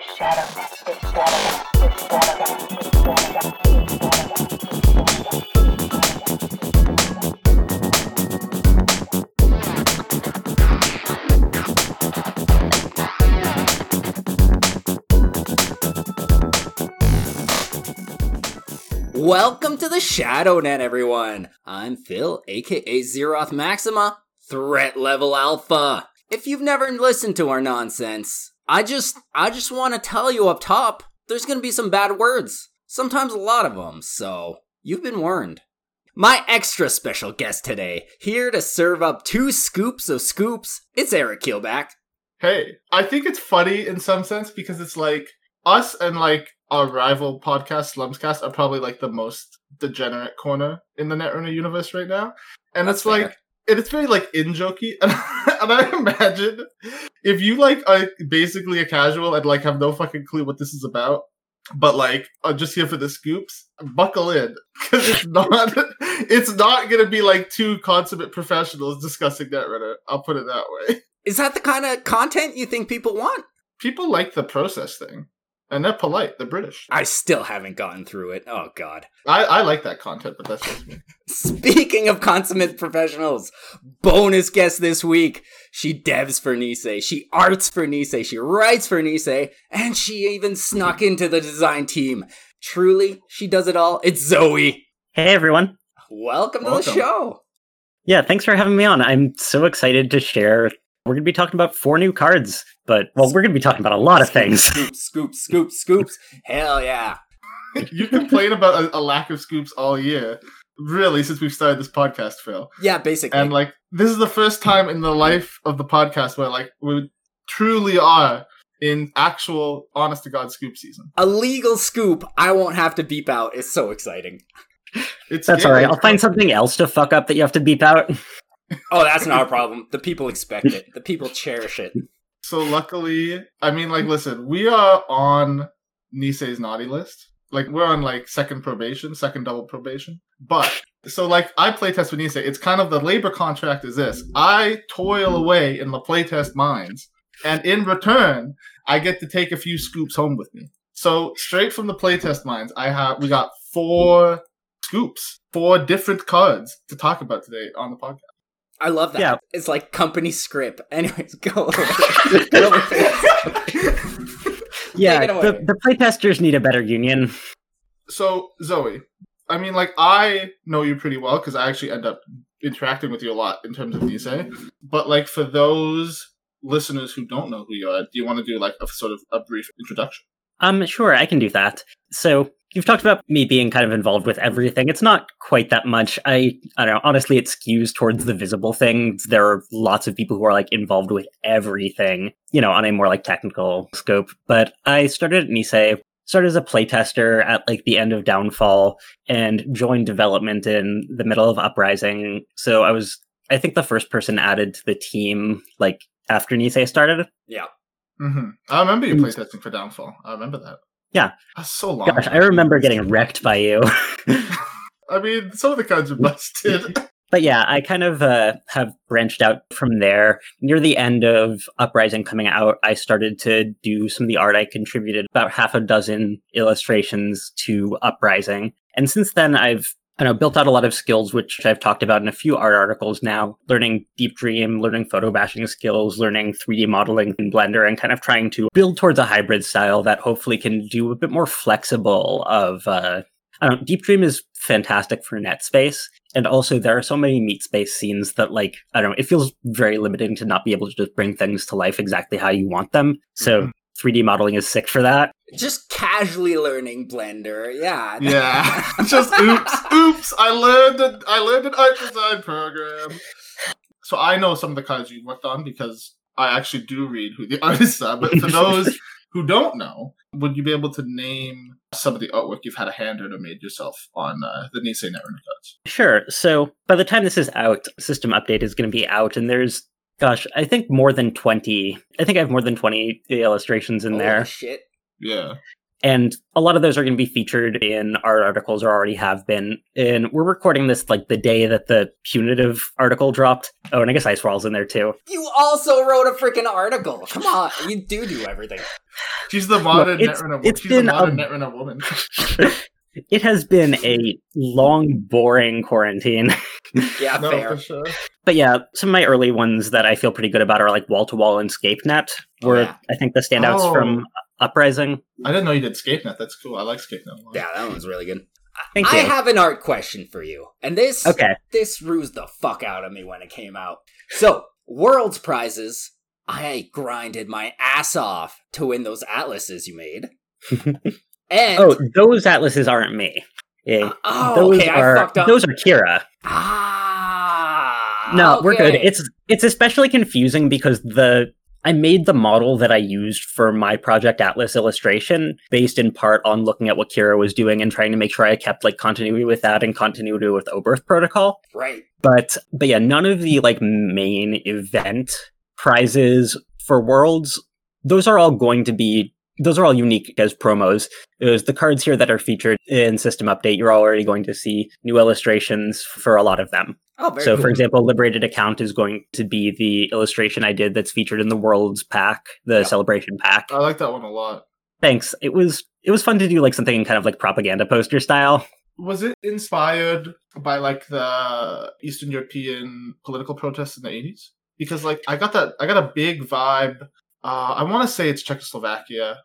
shadow, shadow, shadow, Welcome to the ShadowNet, everyone. I'm Phil, aka Zeroth Maxima, threat level alpha. If you've never listened to our nonsense, I just I just want to tell you up top, there's going to be some bad words. Sometimes a lot of them, so you've been warned. My extra special guest today, here to serve up two scoops of scoops, it's Eric Keelback. Hey, I think it's funny in some sense because it's like us and like our rival podcast, Slumscast, are probably like the most degenerate corner in the Netrunner universe right now. And That's it's like fair. And it's very like in jokey. And, and I imagine if you like are basically a casual and like have no fucking clue what this is about, but like i'm just here for the scoops, buckle in. Because it's not it's not gonna be like two consummate professionals discussing that. Netrunner. I'll put it that way. Is that the kind of content you think people want? People like the process thing. And they're polite. They're British. I still haven't gotten through it. Oh god. I, I like that content, but that's just me. Speaking of consummate professionals, bonus guest this week. She devs for Nisei, she arts for Nisei, she writes for Nisei, and she even snuck into the design team. Truly, she does it all. It's Zoe. Hey everyone. Welcome, to the show. Yeah, thanks for having me on. I'm so excited to share. We're going to be talking about four new cards, but well, we're going to be talking about a lot of things. Scoops, scoops, scoops, scoops. Hell yeah. you complain about a, a lack of scoops all year, really, since we've started this podcast, Phil. Yeah, basically. And like, this is the first time in the life of the podcast where like we truly are in actual, honest to God scoop season. a legal scoop I won't have to beep out. is so exciting. It's That's all right. I'll find something else to fuck up that you have to beep out. Oh, that's not a problem. The people expect it. The people cherish it. So luckily, I mean, like, listen, we are on Nisei's naughty list. Like, we're on like second probation, second double probation. But so, like, I playtest with Nisei. It's kind of the labor contract is this: I toil away in the playtest mines, and in return, I get to take a few scoops home with me. So straight from the playtest mines, I have we got four scoops, four different cards to talk about today on the podcast. I love that. Yeah. It's like company script. Anyways, go over. Over. Yeah, the, away. the playtesters need a better union. so Zoe, I mean, like I know you pretty well because I actually end up interacting with you a lot in terms of Nisei. But like for those listeners who don't know who you are, do you want to do like a sort of a brief introduction? Um, sure, I can do that. So you've talked about me being kind of involved with everything. It's not quite that much. I, I don't know. Honestly, it skews towards the visible things. There are lots of people who are like involved with everything, you know, on a more like technical scope. But I started at Nisei, started as a playtester at like the end of Downfall, and joined development in the middle of Uprising. So I was, I think, the first person added to the team like after Nisei started. Yeah. Mm-hmm. I remember you Mm. playtesting for Downfall. I remember that. Yeah. That's so long. Gosh, I remember getting wrecked by you. I mean, some of the cards are busted. but yeah, I kind of uh, have branched out from there. Near the end of Uprising coming out, I started to do some of the art. I contributed about half a dozen illustrations to Uprising. And since then, I've I know, built out a lot of skills, which I've talked about in a few art articles now, learning Deep Dream, learning photo bashing skills, learning 3D modeling in Blender, and kind of trying to build towards a hybrid style that hopefully can do a bit more flexible of, uh, I don't Deep Dream is fantastic for net space. And also there are so many meat space scenes that like, I don't know, it feels very limiting to not be able to just bring things to life exactly how you want them. So Mhm. 3D modeling is sick for that. Just casually learning Blender. Yeah. yeah. Just oops, oops. I learned a, I learned an art design program. So I know some of the cards you worked on because I actually do read who the artists are. But for those who don't know, would you be able to name some of the artwork you've had a hand in or made yourself on uh, the Nisei Netrunner cards? Sure. So by the time this is out, system update is going to be out, and there's, gosh, I think more than 20. I think I have more than 20 illustrations in Holy there. shit. Yeah. And a lot of those are going to be featured in art articles or already have been. And we're recording this like the day that the punitive article dropped. Oh, and I guess Ice Wall's in there too. You also wrote a freaking article. Come on. You do do everything. She's the modern it's- Netrunner. it's She's been the modern a- Netrunner woman. It has been a long, boring quarantine. Yeah, no, fair. for sure. But yeah, some of my early ones that I feel pretty good about are like Wall to Wall and ScapeNet, Oh, were yeah. I think the standouts Oh. from Uprising. I didn't know you did ScapeNet. That's cool. I like ScapeNet. a lot. Yeah, that one's really good. Thank I you. have an art question for you, and this Okay. this rused the fuck out of me when it came out. So, Worlds prizes, I grinded my ass off to win those atlases you made, and Oh, those atlases aren't me. Yeah. oh, those okay, are I fucked up. those are Kira. ah, No, we're good. It's it's especially confusing because the I made the model that I used for my Project Atlas illustration based in part on looking at what Kira was doing and trying to make sure I kept like continuity with that and continuity with Oberth Protocol. right. But but yeah, none of the like main event prizes for Worlds, those are all going to be those are all unique as promos. There's the cards here that are featured in System Update. You're already going to see new illustrations for a lot of them. Oh, very So, cool. for example, Liberated Account is going to be the illustration I did that's featured in the Worlds pack, the Yep. Celebration pack. I like that one a lot. Thanks. It was it was fun to do like something in kind of like propaganda poster style. Was it inspired by like the Eastern European political protests in the eighties? Because like I got that I got a big vibe. Uh, I want to say it's Czechoslovakia.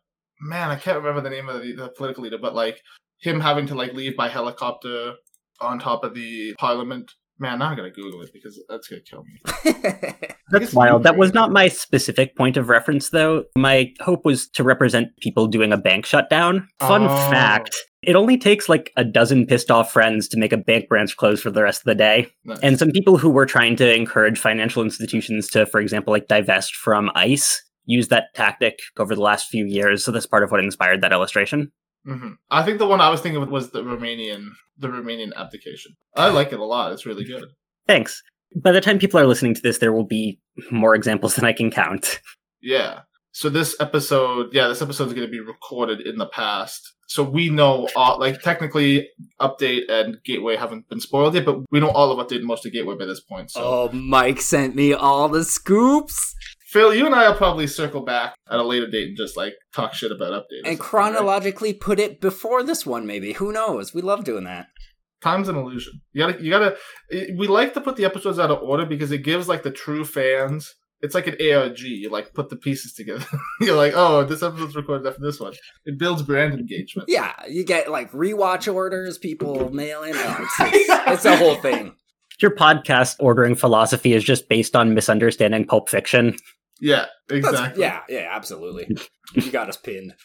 Man, I can't remember the name of the, the political leader, but like him having to like leave by helicopter on top of the parliament. Man, now I'm gonna Google it because that's gonna kill me. That's wild. That was not my specific point of reference, though. My hope was to represent people doing a bank shutdown. Fun Oh. fact it only takes like a dozen pissed off friends to make a bank branch close for the rest of the day. Nice. And some people who were trying to encourage financial institutions to, for example, like divest from ICE, use that tactic over the last few years. So that's part of what inspired that illustration. hmm I think the one I was thinking of was the Romanian, the Romanian abdication. I like it a lot. It's really good. Thanks. By the time people are listening to this, there will be more examples than I can count. Yeah. So this episode, yeah, this episode is going to be recorded in the past. So we know, all, like technically, update and gateway haven't been spoiled yet, but we know all of update and most of gateway by this point. So oh, Mike sent me all the scoops. Phil, you and I will probably circle back at a later date and just like talk shit about updates. And something, right? chronologically put it before this one, maybe. Who knows? We love doing that. Time's an illusion. You gotta, you gotta. it- We like to put the episodes out of order because it gives like the true fans. It's like an ARG. You like put the pieces together. You're like, oh, this episode's recorded after this one. It builds brand engagement. Yeah, you get like rewatch orders, people mail in. Oh, it's, it's, it's a whole thing. Your podcast ordering philosophy is just based on misunderstanding Pulp Fiction. Yeah, That's- exactly. yeah, yeah, absolutely. You got us pinned.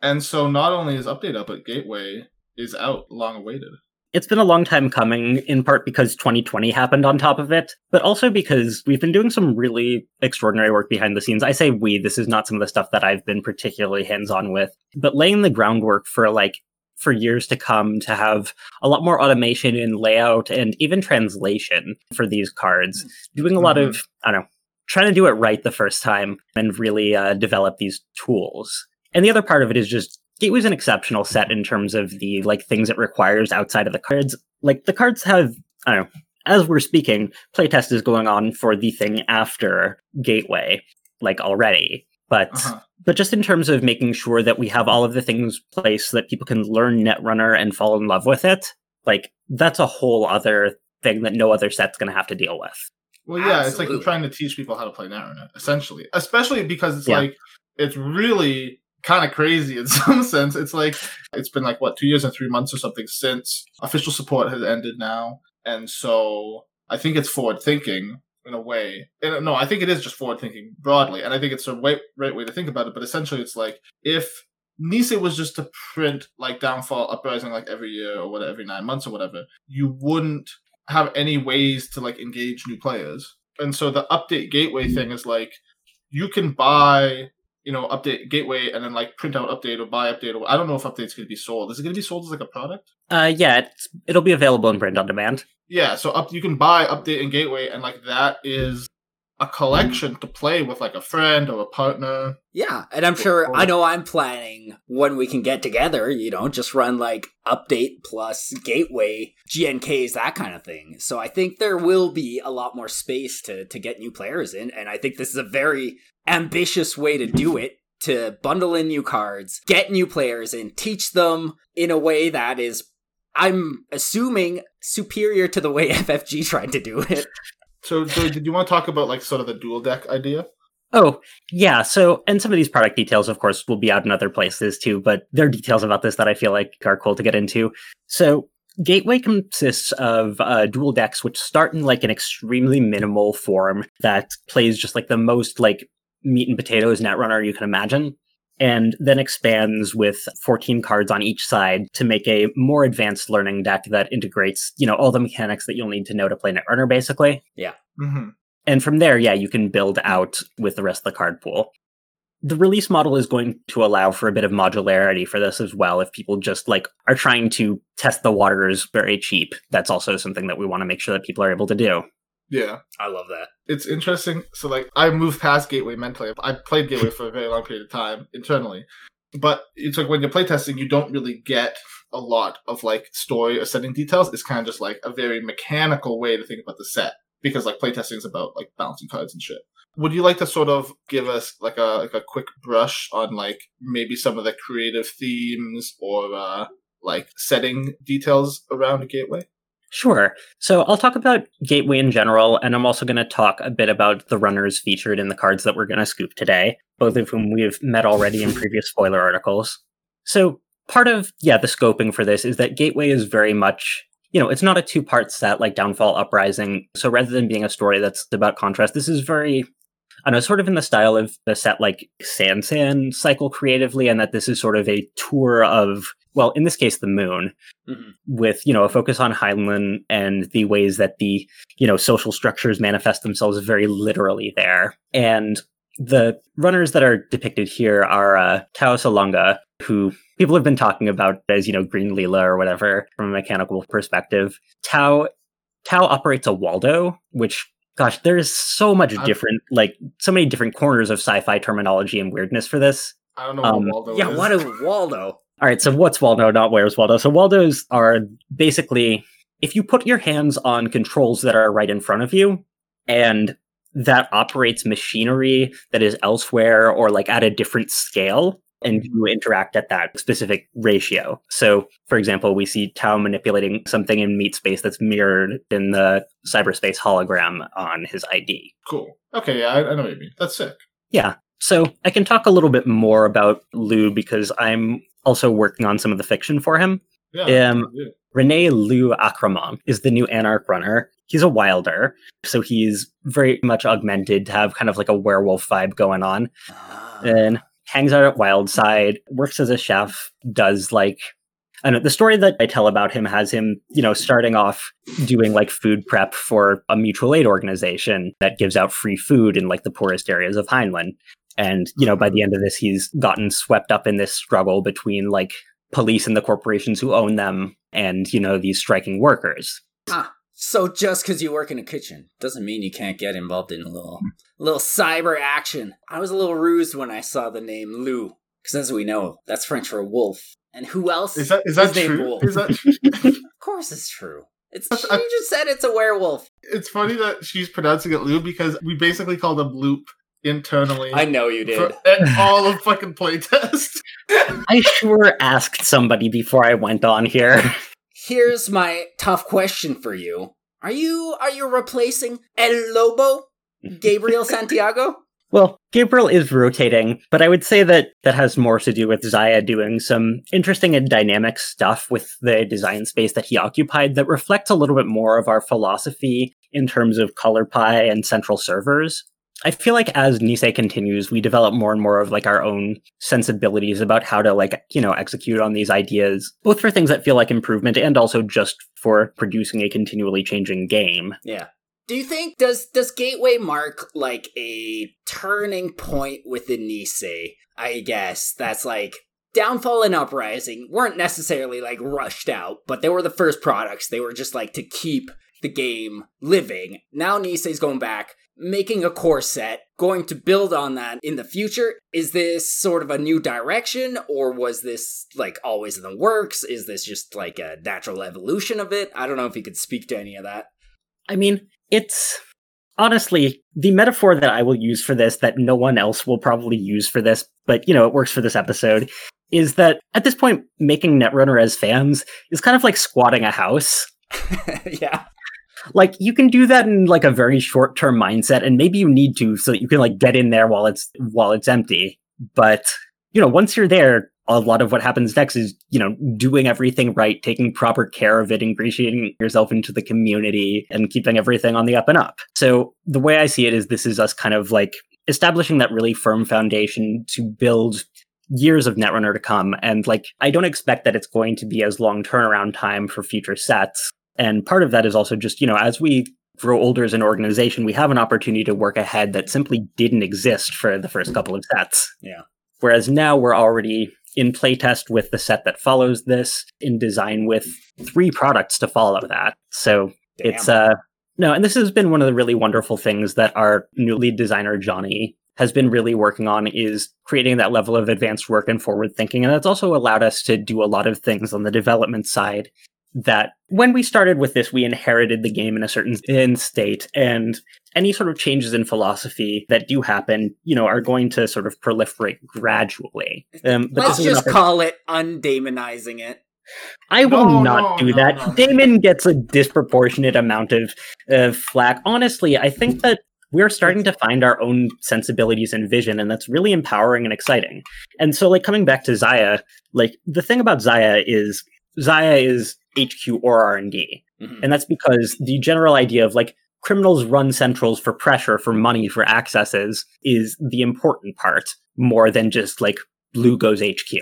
And so not only is update up, but Gateway is out, long awaited. It's been a long time coming, in part because 2020 happened on top of it, but also because we've been doing some really extraordinary work behind the scenes. I say we, this is not some of the stuff that I've been particularly hands on with, but laying the groundwork for like for years to come to have a lot more automation in layout and even translation for these cards. Doing a lot of, mm-hmm. I don't know, trying to do it right the first time and really uh, develop these tools. And the other part of it is just Gateway's an exceptional set in terms of the like things it requires outside of the cards. Like the cards have, I don't know, as we're speaking, playtest is going on for the thing after Gateway, like already. But Uh-huh. but just in terms of making sure that we have all of the things placed so that people can learn Netrunner and fall in love with it, like that's a whole other thing that no other set's going to have to deal with. Well, yeah, it's like Absolutely. trying to teach people how to play Netrunner, essentially. Especially because it's Yeah. like it's really kind of crazy in some sense. It's like it's been like what two years and three months or something since official support has ended now, and so I think it's forward thinking in a way. And no, I think it is just forward thinking broadly, and I think it's a way, right way to think about it. But essentially, it's like if Nisei was just to print like Downfall Uprising like every year or whatever, every nine months or whatever, you wouldn't have any ways to like engage new players. And so the update gateway thing is like you can buy, you know, update gateway and then like print out update or buy update or I don't know if update's going to be sold. Is it going to be sold as like a product? Uh, yeah, it's, it'll be available in print on demand. Yeah, so up you can buy update and gateway and like that is a collection to play with like a friend or a partner. Yeah, and I'm sure I know I'm planning when we can get together, you know, just run like update plus gateway, GNKs, that kind of thing. So I think there will be a lot more space to to get new players in, and I think this is a very ambitious way to do it. to bundle in new cards, get new players in, teach them in a way that is, I'm assuming, superior to the way FFG tried to do it. So, Zoe, did you want to talk about like sort of the dual deck idea? Oh, yeah. So, and some of these product details, of course, will be out in other places too, but there are details about this that I feel like are cool to get into. So, Gateway consists of uh, dual decks, which start in like an extremely minimal form that plays just like the most like meat and potatoes netrunner you can imagine, and then expands with 14 cards on each side to make a more advanced learning deck that integrates, you know, all the mechanics that you'll need to know to play netrunner, basically. Mm-hmm. And from there, yeah, you can build out with the rest of the card pool. The release model is going to allow for a bit of modularity for this as well. If people just like are trying to test the waters very cheap, that's also something that we want to make sure that people are able to do. Yeah, I love that. it's interesting. So, like, I moved past Gateway mentally. I played Gateway for a very long period of time internally, but it's like when you're playtesting, you don't really get a lot of like story or setting details. It's kind of just like a very mechanical way to think about the set because like playtesting is about like balancing cards and shit. Would you like to sort of give us like a like a quick brush on like maybe some of the creative themes or uh like setting details around Gateway? Sure. So I'll talk about Gateway in general, and I'm also going to talk a bit about the runners featured in the cards that we're going to scoop today, both of whom we've met already in previous spoiler articles. So part of, yeah, the scoping for this is that Gateway is very much, you know, it's not a two part set like Downfall Uprising. So rather than being a story that's about contrast, this is very, I know, sort of in the style of the set like San San cycle creatively, and that this is sort of a tour of, well, in this case, the moon, Mhm. with, you know, a focus on Heinlein and the ways that the, you know, social structures manifest themselves very literally there. And the runners that are depicted here are uh, Tao Salonga, who people have been talking about as, you know, Green Leela or whatever from a mechanical perspective. Tao Tao operates a Waldo, which gosh, there's so much I'm- different like so many different corners of sci-fi terminology and weirdness for this. I don't know Um, Waldo Yeah, is. what is Waldo? All right, so what's Waldo, not where's Waldo? So Waldos are basically if you put your hands on controls that are right in front of you and that operates machinery that is elsewhere or like at a different scale and you interact at that specific ratio. So, for example, we see Tao manipulating something in meat space that's mirrored in the cyberspace hologram on his ID. Cool. Okay, yeah, I, I know what you mean. That's sick. Yeah. So I can talk a little bit more about Lou because I'm also working on some of the fiction for him. Yeah. Um, yeah. Rene Lou Arcemont is the new Anarch runner. He's a wilder, so he's very much augmented to have kind of like a werewolf vibe going on. Ah. And hangs out at Wildside, works as a chef, does like I don't know the story that I tell about him has him, you know, starting off doing like food prep for a mutual aid organization that gives out free food in like the poorest areas of Heinlein. And, you know, by the end of this, he's gotten swept up in this struggle between like police and the corporations who own them and, you know, these striking workers. Ah, so just because you work in a kitchen doesn't mean you can't get involved in a little, little cyber action. I was a little rused when I saw the name Lou, because as we know, that's French for wolf. And who else? Is that is that named true? Wolf? Is that true? Of course, it's true. It's That's- you just said it's a werewolf. it's funny that she's pronouncing it Lou because we basically called him Loop internally I know you for did. all of fucking playtest. I sure asked somebody before I went on here. Here's my tough question for you: Are you are you replacing El Lobo, Gabriel Santiago? Well, Gabriel is rotating, but I would say that that has more to do with Zahya doing some interesting and dynamic stuff with the design space that he occupied that reflects a little bit more of our philosophy in terms of color pie and central servers. I feel like as Nisei continues, we develop more and more of like our own sensibilities about how to like, you know, execute on these ideas, both for things that feel like improvement and also just for producing a continually changing game. Yeah. Do you think does does Gateway mark like a turning point within Nisei? I guess that's like Downfall and Uprising weren't necessarily like rushed out, but they were the first products. They were just like to keep the game living. Now Nisei's going back, making a core set, going to build on that in the future. Is this sort of a new direction, or was this like always in the works? Is this just like a natural evolution of it? I don't know if you could speak to any of that. I mean, it's honestly, the metaphor that I will use for this, that no one else will probably use for this, but you know, it works for this episode, is that at this point, making Netrunner as fans is kind of like squatting a house. yeah. Like you can do that in like a very short term mindset, and maybe you need to so that you can like get in there while it's while it's empty. But you know, once you're there, a lot of what happens next is, you know, doing everything right, taking proper care of it, ingratiating yourself into the community and keeping everything on the up and up. So the way I see it is this is us kind of like establishing that really firm foundation to build years of Netrunner to come. And like, I don't expect that it's going to be as long turnaround time for future sets. And part of that is also just, you know, as we grow older as an organization, we have an opportunity to work ahead that simply didn't exist for the first couple of sets. Yeah. Whereas now we're already in playtest with the set that follows this, in design with three products to follow that. So Damn. it's uh no, and this has been one of the really wonderful things that our new lead designer Johnny has been really working on is creating that level of advanced work and forward thinking. And that's also allowed us to do a lot of things on the development side that when we started with this, we inherited the game in a certain in state and any sort of changes in philosophy that do happen, you know, are going to sort of proliferate gradually. Um, but Let's this is an just oppor- call it undaemonizing it. I will No, not no, do no, that. no. Damon gets a disproportionate amount of uh, flack. Honestly, I think that we're starting to find our own sensibilities and vision, and that's really empowering and exciting. And so, like coming back to Zahya, like the thing about Zahya is Zahya is HQ or R and D, Mhm. and that's because the general idea of like criminals run centrals for pressure, for money, for accesses is the important part more than just like Blue goes HQ.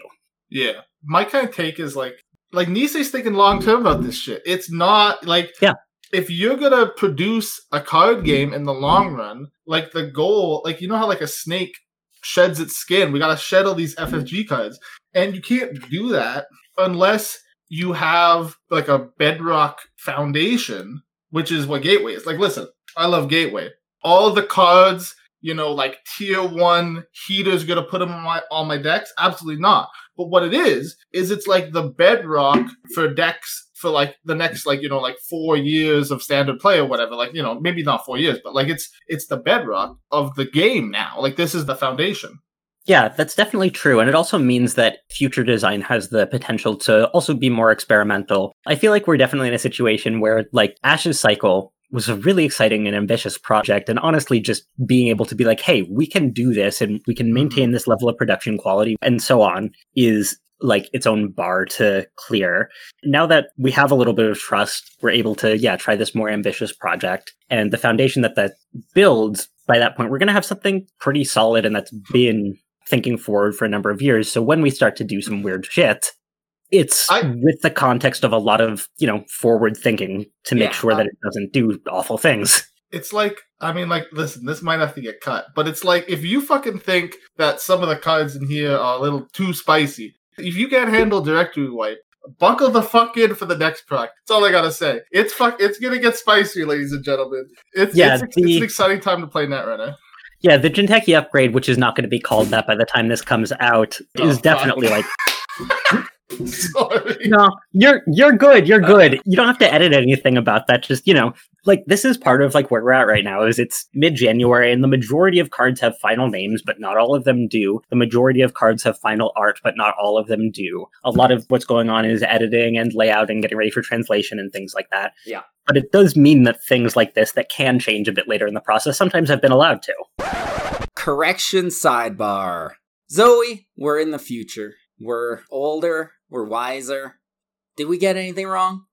Yeah. My kind of take is like, like Nisei's thinking long term about this shit. It's not like, Yeah. If you're gonna produce a card game in the long run, like the goal, like you know how like a snake sheds its skin, we gotta shed all these FFG cards, and you can't do that unless you have like a bedrock foundation, which is what Gateway is. Like, listen, I love Gateway. All the cards, you know, like tier one heaters, gonna put them on my on my decks? Absolutely not. But what it is is it's like the bedrock for decks for like the next like you know like four years of standard play or whatever. Like you know maybe not four years, but like it's it's the bedrock of the game now. Like this is the foundation. Yeah, that's definitely true. And it also means that future design has the potential to also be more experimental. I feel like we're definitely in a situation where, like, Ash's Cycle was a really exciting and ambitious project. And honestly, just being able to be like, hey, we can do this and we can mm-hmm. maintain this level of production quality and so on is like its own bar to clear. Now that we have a little bit of trust, we're able to, yeah, try this more ambitious project. And the foundation that that builds by that point, we're going to have something pretty solid and that's been thinking forward for a number of years. So when we start to do some weird shit, it's I- with the context of a lot of, you know, forward thinking to make Yeah. sure that uh it doesn't do awful things. It's like I mean, like listen, this might have to get cut, but it's like if you fucking think that some of the cards in here are a little too spicy, if you can't handle directory wipe. Buckle the fuck in for the next product. That's all I gotta say. It's fuck. It's gonna get spicy, ladies and gentlemen. It's Yeah, it's, it's an exciting time to play Netrunner. Yeah, the Jinteki upgrade, which is not going to be called that by the time this comes out, Oh, is fuck. definitely like Sorry. no, you're you're good, you're good. You don't have to edit anything about that. Just you know, like this is part of like where we're at right now. Is it's mid January and the majority of cards have final names, but not all of them do. The majority of cards have final art, but not all of them do. A lot of what's going on is editing and layout and getting ready for translation and things like that. Yeah. But it does mean that things like this that can change a bit later in the process sometimes have been allowed to. Correction sidebar. Zoe, we're in the future. We're older. We're wiser. Did we get anything wrong?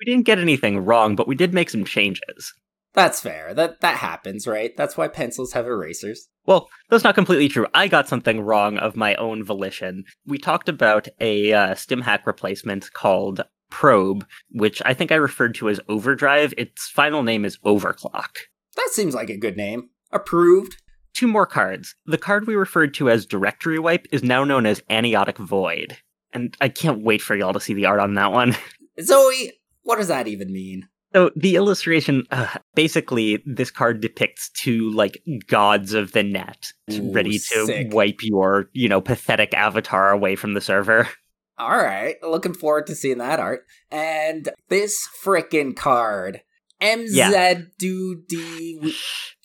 We didn't get anything wrong, but we did make some changes. That's fair. That that happens, right? That's why pencils have erasers. Well, that's not completely true. I got something wrong of my own volition. We talked about a uh, stim hack replacement called Probe, which I think I referred to as Overdrive. Its final name is Overclock. That seems like a good name. Approved. Two more cards. The card we referred to as Directory Wipe is now known as Anoetic Void. And I can't wait for y'all to see the art on that one. Zoe, what does that even mean? So the illustration, uh, basically, this card depicts two like gods of the net, Ooh, ready to sick. wipe your, you know, pathetic avatar away from the server. All right, looking forward to seeing that art. And this frickin' card. MZ do D.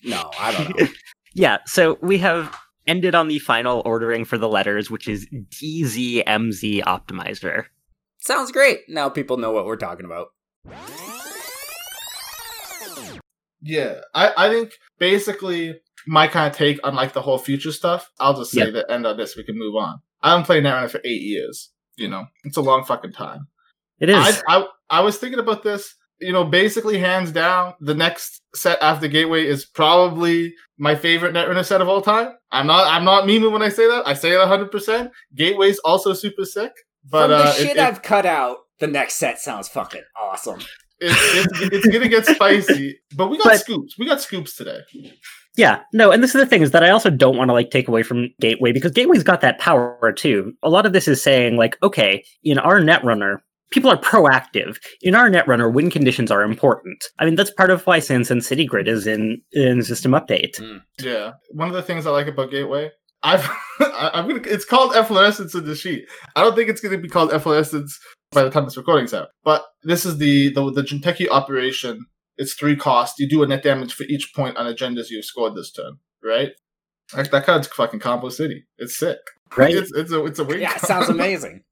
No, I don't know. Yeah, so we have ended on the final ordering for the letters, which is DZMZ Optimizer. Sounds great. Now people know what we're talking about. Yeah, I, I think basically my kind of take on like the whole future stuff. I'll just say Yep. that end on this. We can move on. I haven't played Netrunner for eight years. You know, it's a long fucking time. It is. I, I I was thinking about this. You know, basically, hands down, the next set after Gateway is probably my favorite Netrunner set of all time. I'm not I'm not memeing when I say that. I say it 100. percent Gateway's also super sick, but From the uh, shit it, it, I've cut out, the next set sounds fucking awesome. it's, it's, it's gonna get spicy. But we got But- scoops. We got scoops today. Yeah, no, and this is the thing is that I also don't want to like take away from Gateway because Gateway's got that power too. A lot of this is saying like, okay, in our Netrunner, people are proactive. In our Netrunner, win conditions are important. I mean, that's part of why SanSan City Grid is in in System Update. Hmm. Yeah, one of the things I like about Gateway, I've I- I'm gonna. It's called efflorescence in the sheet. I don't think it's gonna be called efflorescence by the time this recording's out. But this is the the the Jinteki operation. It's three cost. You do a net damage for each point on agendas you've scored this turn. Right? Like that card's fucking combo city. It's sick. Right? It's it's a it's a weird. Yeah, it sounds amazing.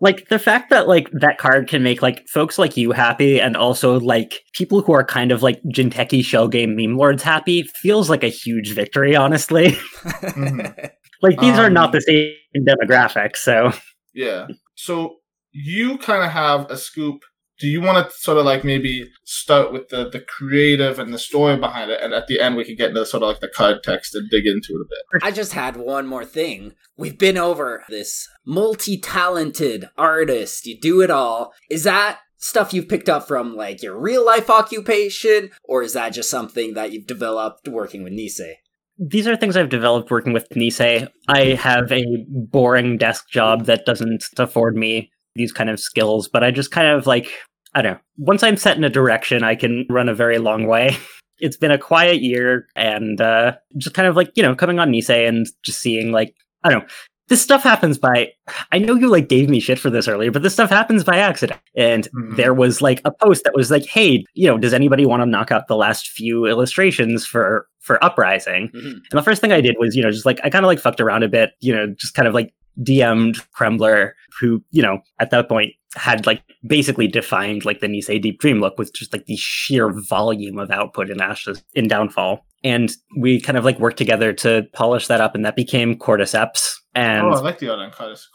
Like the fact that like that card can make like folks like you happy and also like people who are kind of like Jinteki shell game meme lords happy feels like a huge victory, honestly. Mhm. like these are not Um, the same demographic, so Yeah. So you kind of have a scoop. Do you want to sort of like maybe start with the the creative and the story behind it, and at the end we can get into sort of like the context and dig into it a bit? I just had one more thing. We've been over this multi talented artist. You do it all. Is that stuff you've picked up from like your real life occupation, or is that just something that you've developed working with Nisei? these are things I've developed working with Nisei. I have a boring desk job that doesn't afford me these kind of skills, but I just kind of like, I don't know. Once I'm set in a direction, I can run a very long way. It's been a quiet year and uh, just kind of like, you know, coming on Nisei and just seeing like, I don't know. This stuff happens by, I know you like gave me shit for this earlier, but this stuff happens by accident. And Mhm. there was like a post that was like, hey, you know, does anybody want to knock out the last few illustrations for for Uprising? Mhm. And the first thing I did was, you know, just like I kind of like fucked around a bit, you know, just kind of like DM'd Krembler, who, you know, at that point had like basically defined like the Nisei Deep Dream look with just like the sheer volume of output in Ashes in Downfall. And we kind of like worked together to polish that up, and that became Cordyceps. And oh, I like the art on concept.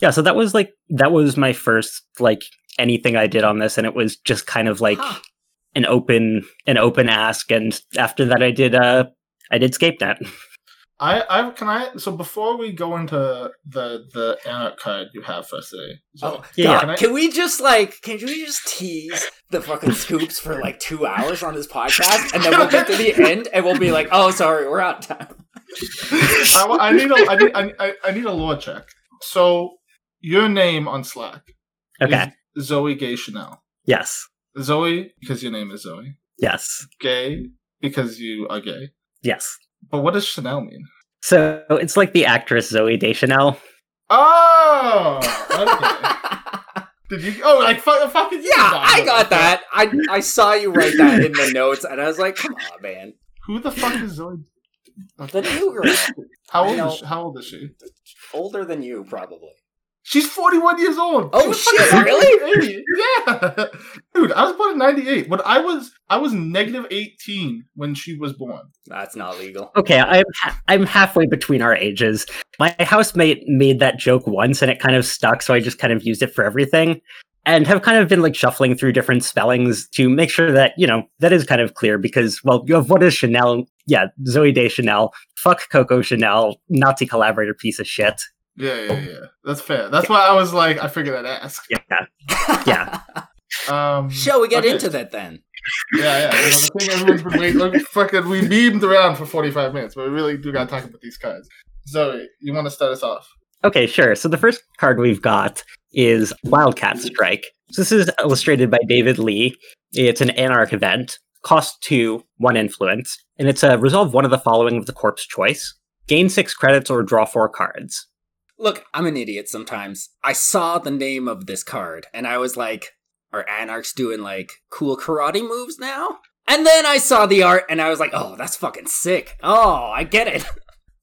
yeah, so that was like that was my first like anything I did on this, and it was just kind of like Huh. an open an open ask. And after that, I did uh I did ScapeNet. I, I can I so before we go into the the anarch card you have for us today. So, Oh, Yeah. God, Can I- can we just like, can we just tease the fucking scoops for like two hours on this podcast, and then we'll get to the end, and we'll be like, oh, sorry, we're out of time. I, I need a I need I, I- I need a lore check. So your name on Slack Okay. is Zoe Gay Chanel. Yes. Zoe because your name is Zoe. Yes. Gay because you are gay. Yes. But what does Chanel mean? So it's like the actress Zooey Deschanel. Oh, okay. Did you? Oh, like fu- fucking yeah, I got that. I I saw you write that in the notes, and I was like, come on, man. Who the fuck is Zoe? The new girl, How old is she? How old is she? older than you, probably. She's 41 years old. Oh, She's shit, really? Yeah. Dude, I was born in 98. But I was I was negative 18 when she was born. That's not legal. Okay, I'm ha- I'm halfway between our ages. My housemate made that joke once, and it kind of stuck, so I just kind of used it for everything. And have kind of been like shuffling through different spellings to make sure that you know that is kind of clear. Because well, you have what is Chanel? Yeah, Zooey Deschanel. Fuck Coco Chanel, Nazi collaborator piece of shit. Yeah, yeah, yeah. That's fair. That's why I was like, I figured I'd ask. Yeah, yeah. Um, Shall we get okay. into that then? Yeah, yeah. You know, the thing everyone's been waiting. Like, fucking, we beamed around for 45 minutes, but we really do got to talk about these cards. Zoe, you want to start us off? Okay, sure. So the first card we've got is Wildcat Strike. So this is illustrated by David Lee. It's an Anarch event. Cost two, one influence, and it's a resolve one of the following of the Corp's choice. Gain six credits or draw four cards. Look, I'm an idiot sometimes. I saw the name of this card, and I was like, are anarchs doing like cool karate moves now? And then I saw the art and I was like, oh, that's fucking sick. Oh, I get it.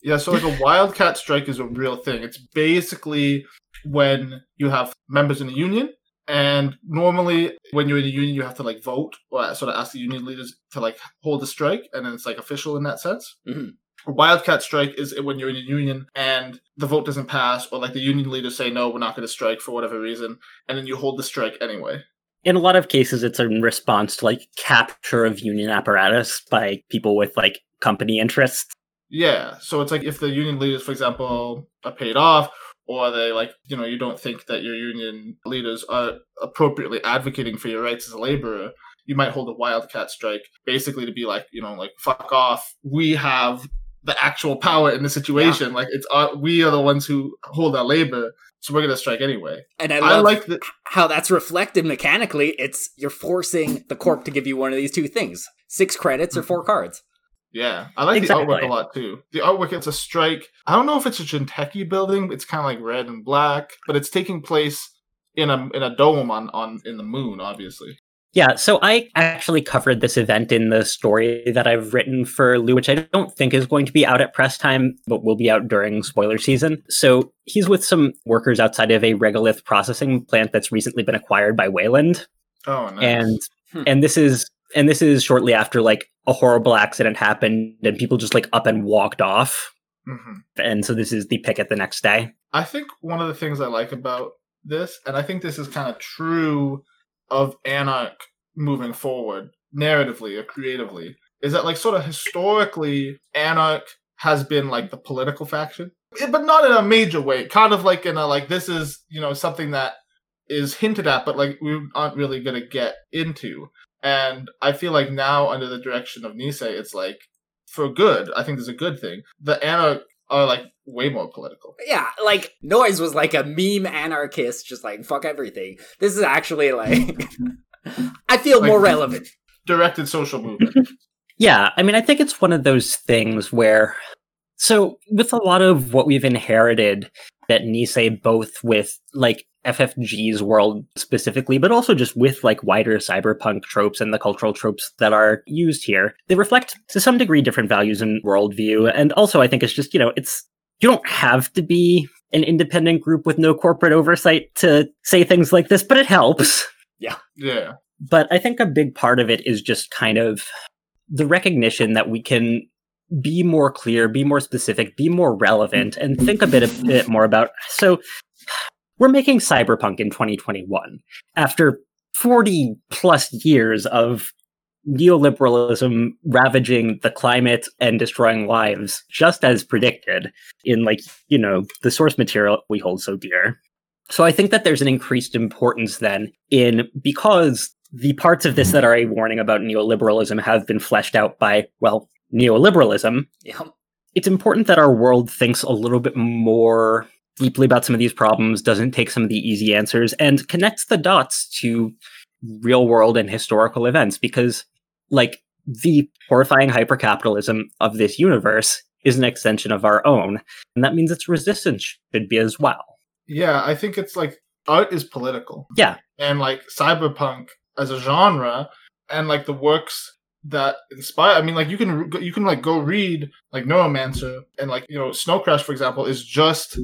Yeah, so like a wildcat strike is a real thing. It's basically when you have members in a union, and normally when you're in a union, you have to like vote or sort of ask the union leaders to like hold a strike, and then it's like official in that sense. Mhm. A wildcat strike is when you're in a union and the vote doesn't pass, or like the union leaders say no, we're not going to strike for whatever reason, and then you hold the strike anyway. In a lot of cases, it's in response to like capture of union apparatus by people with like company interests. Yeah, so it's like if the union leaders, for example, are paid off, or they like, you know, you don't think that your union leaders are appropriately advocating for your rights as a laborer, you might hold a wildcat strike, basically to be like, you know, like fuck off. We have the actual power in the situation. Like it's our, we are the ones who hold our labor, so we're gonna strike anyway. And I I, like that. how that's reflected mechanically. It's you're forcing the corp to give you one of these two things: six credits or mm-hmm. four cards. Yeah, I like Exactly. the artwork a lot too. The artwork, it's a strike. I don't know if it's a Jinteki building. It's kind of like red and black, but it's taking place in a in a dome on on in the moon, obviously. Yeah, so I actually covered this event in the story that I've written for Lou, which I don't think is going to be out at press time, but will be out during spoiler season. So he's with some workers outside of a regolith processing plant that's recently been acquired by Wayland. Oh, nice. And Hmm. and this is and this is shortly after like a horrible accident happened and people just like up and walked off. Mhm. And so this is the picket the next day. I think one of the things I like about this, and I think this is kind of true of Anarch moving forward, narratively or creatively, is that like sort of historically, Anarch has been like the political faction, but not in a major way. Kind of like in a like this is you know something that is hinted at, but like we aren't really gonna get into. And I feel like now under the direction of Nisei, it's like for good. I think there's a good thing. The Anarch are like way more political. Yeah, like Noise was like a meme anarchist, just like fuck everything. This is actually like I feel more relevant. Directed social movement. Yeah, I mean, I think it's one of those things where, so with a lot of what we've inherited that Nisei, both with like FFG's world specifically, but also just with like wider cyberpunk tropes and the cultural tropes that are used here, they reflect to some degree different values and worldview. And also, I think it's just, you know, it's, you don't have to be an independent group with no corporate oversight to say things like this, but it helps yeah. Yeah. But I think a big part of it is just kind of the recognition that we can be more clear, be more specific, be more relevant, and think a bit, a bit more about. So, we're making cyberpunk in 2021 after 40 plus years of neoliberalism ravaging the climate and destroying lives, just as predicted in, like, you know, the source material we hold so dear. So I think that there's an increased importance then in because the parts of this that are a warning about neoliberalism have been fleshed out by, well, neoliberalism. Yeah. It's important that our world thinks a little bit more deeply about some of these problems, doesn't take some of the easy answers, and connects the dots to real world and historical events because, like, the horrifying hypercapitalism of this universe is an extension of our own, and that means its resistance should be as well. Yeah, I think it's like art is political. Yeah. And like cyberpunk as a genre and like the works that inspire I mean like you can you can like go read like Neuromancer and like you know Snow Crash for example is just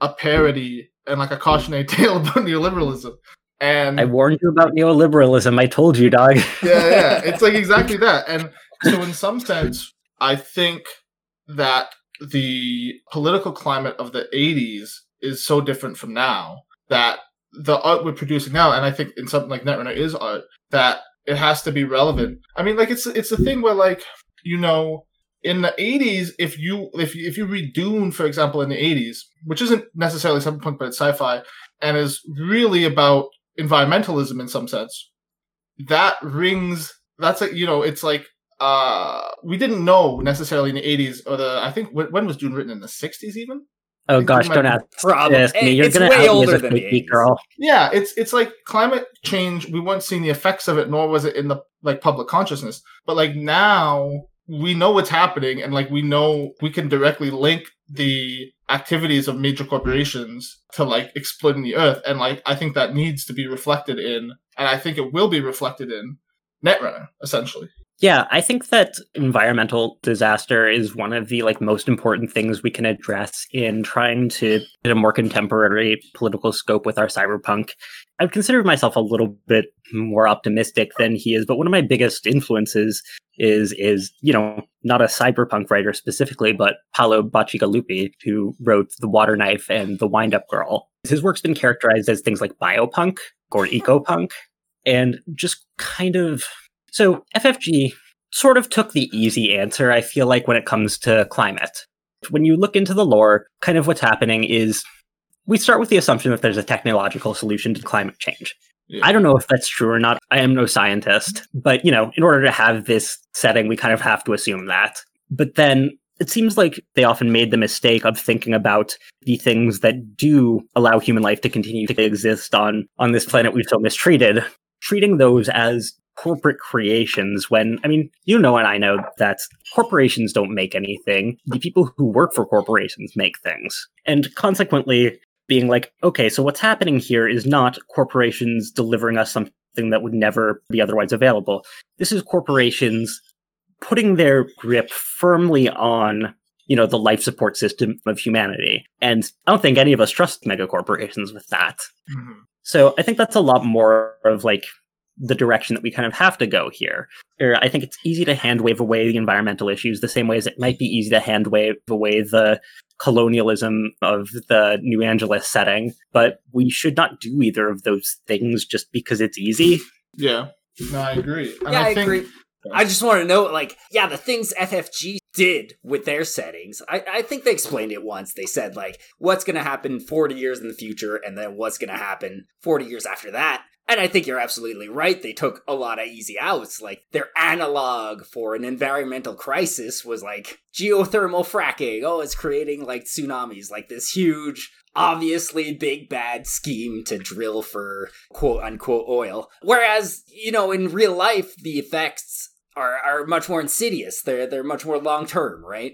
a parody and like a hmm. cautionary tale about neoliberalism. And I warned you about neoliberalism. I told you, dog. yeah, yeah. It's like exactly that. And so, in some sense, I think that the political climate of the 80s is so different from now that the art we're producing now, and I think in something like Netrunner is art, that it has to be relevant. I mean, like it's it's a thing where like you know in the 80s if you if you, if you read Dune for example in the 80s, which isn't necessarily cyberpunk but it's sci-fi and is really about environmentalism in some sense, that rings that's like you know it's like uh we didn't know necessarily in the 80s or the I think when, when was Dune written in the 60s even Oh think gosh, you don't might- ask Probably. this me. You're It's gonna way me older as a than the 80s. girl. yeah it's it's like climate change we weren't seeing the effects of it nor was it in the like public consciousness but like now we know what's happening and like we know we can directly link the activities of major corporations to like exploiting the earth. And like i think that needs to be reflected in and i think it will be reflected in netrunner essentially Yeah, I think that environmental disaster is one of the like most important things we can address in trying to get a more contemporary political scope with our cyberpunk. I've considered myself a little bit more optimistic than he is, but one of my biggest influences is is, you know, not a cyberpunk writer specifically, but Paolo Bacigalupi, who wrote The Water Knife and The Wind Up Girl. His work's been characterized as things like biopunk or ecopunk and just kind of so FFG sort of took the easy answer, I feel like, when it comes to climate. When you look into the lore, kind of what's happening is we start with the assumption that there's a technological solution to climate change. Yeah. I don't know if that's true or not. I am no scientist, but you know, in order to have this setting, we kind of have to assume that. But then it seems like they often made the mistake of thinking about the things that do allow human life to continue to exist on on this planet we've so mistreated, treating those as corporate creations when I mean, you know and I know that corporations don't make anything. The people who work for corporations make things. And consequently, being like, okay, so what's happening here is not corporations delivering us something that would never be otherwise available. This is corporations putting their grip firmly on you know the life support system of humanity and i don't think any of us trust mega corporations with that Mhm. so i think that's a lot more of like the direction that we kind of have to go here Or i think it's easy to hand wave away the environmental issues the same way as it might be easy to hand wave away the colonialism of the new angeles setting but we should not do either of those things just because it's easy yeah no i agree And yeah, I, think- agree. I just want to know, like, yeah, the things FFG did with their settings. I, I think they explained it once. They said, like, what's going to happen 40 years in the future, and then what's going to happen 40 years after that. And I think you're absolutely right. They took a lot of easy outs. Like, their analog for an environmental crisis was like geothermal fracking. Oh, it's creating, like, tsunamis, like this huge obviously big bad scheme to drill for quote unquote oil. Whereas, you know, in real life, the effects are, are much more insidious. They're they're much more long term, right?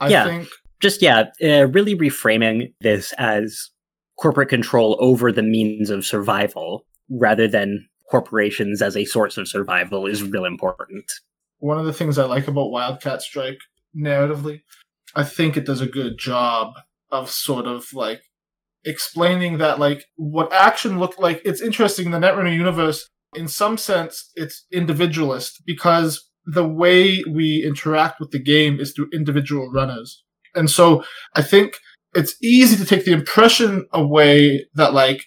i Yeah. think just yeah, uh, really reframing this as corporate control over the means of survival rather than corporations as a source of survival is real important. one of the things I like about Wildcat Strike narratively, I think it does a good job of sort of like explaining that like what action looked like. It's interesting in the Netrunner universe. In some sense, it's individualist because the way we interact with the game is through individual runners, and so I think it's easy to take the impression away that like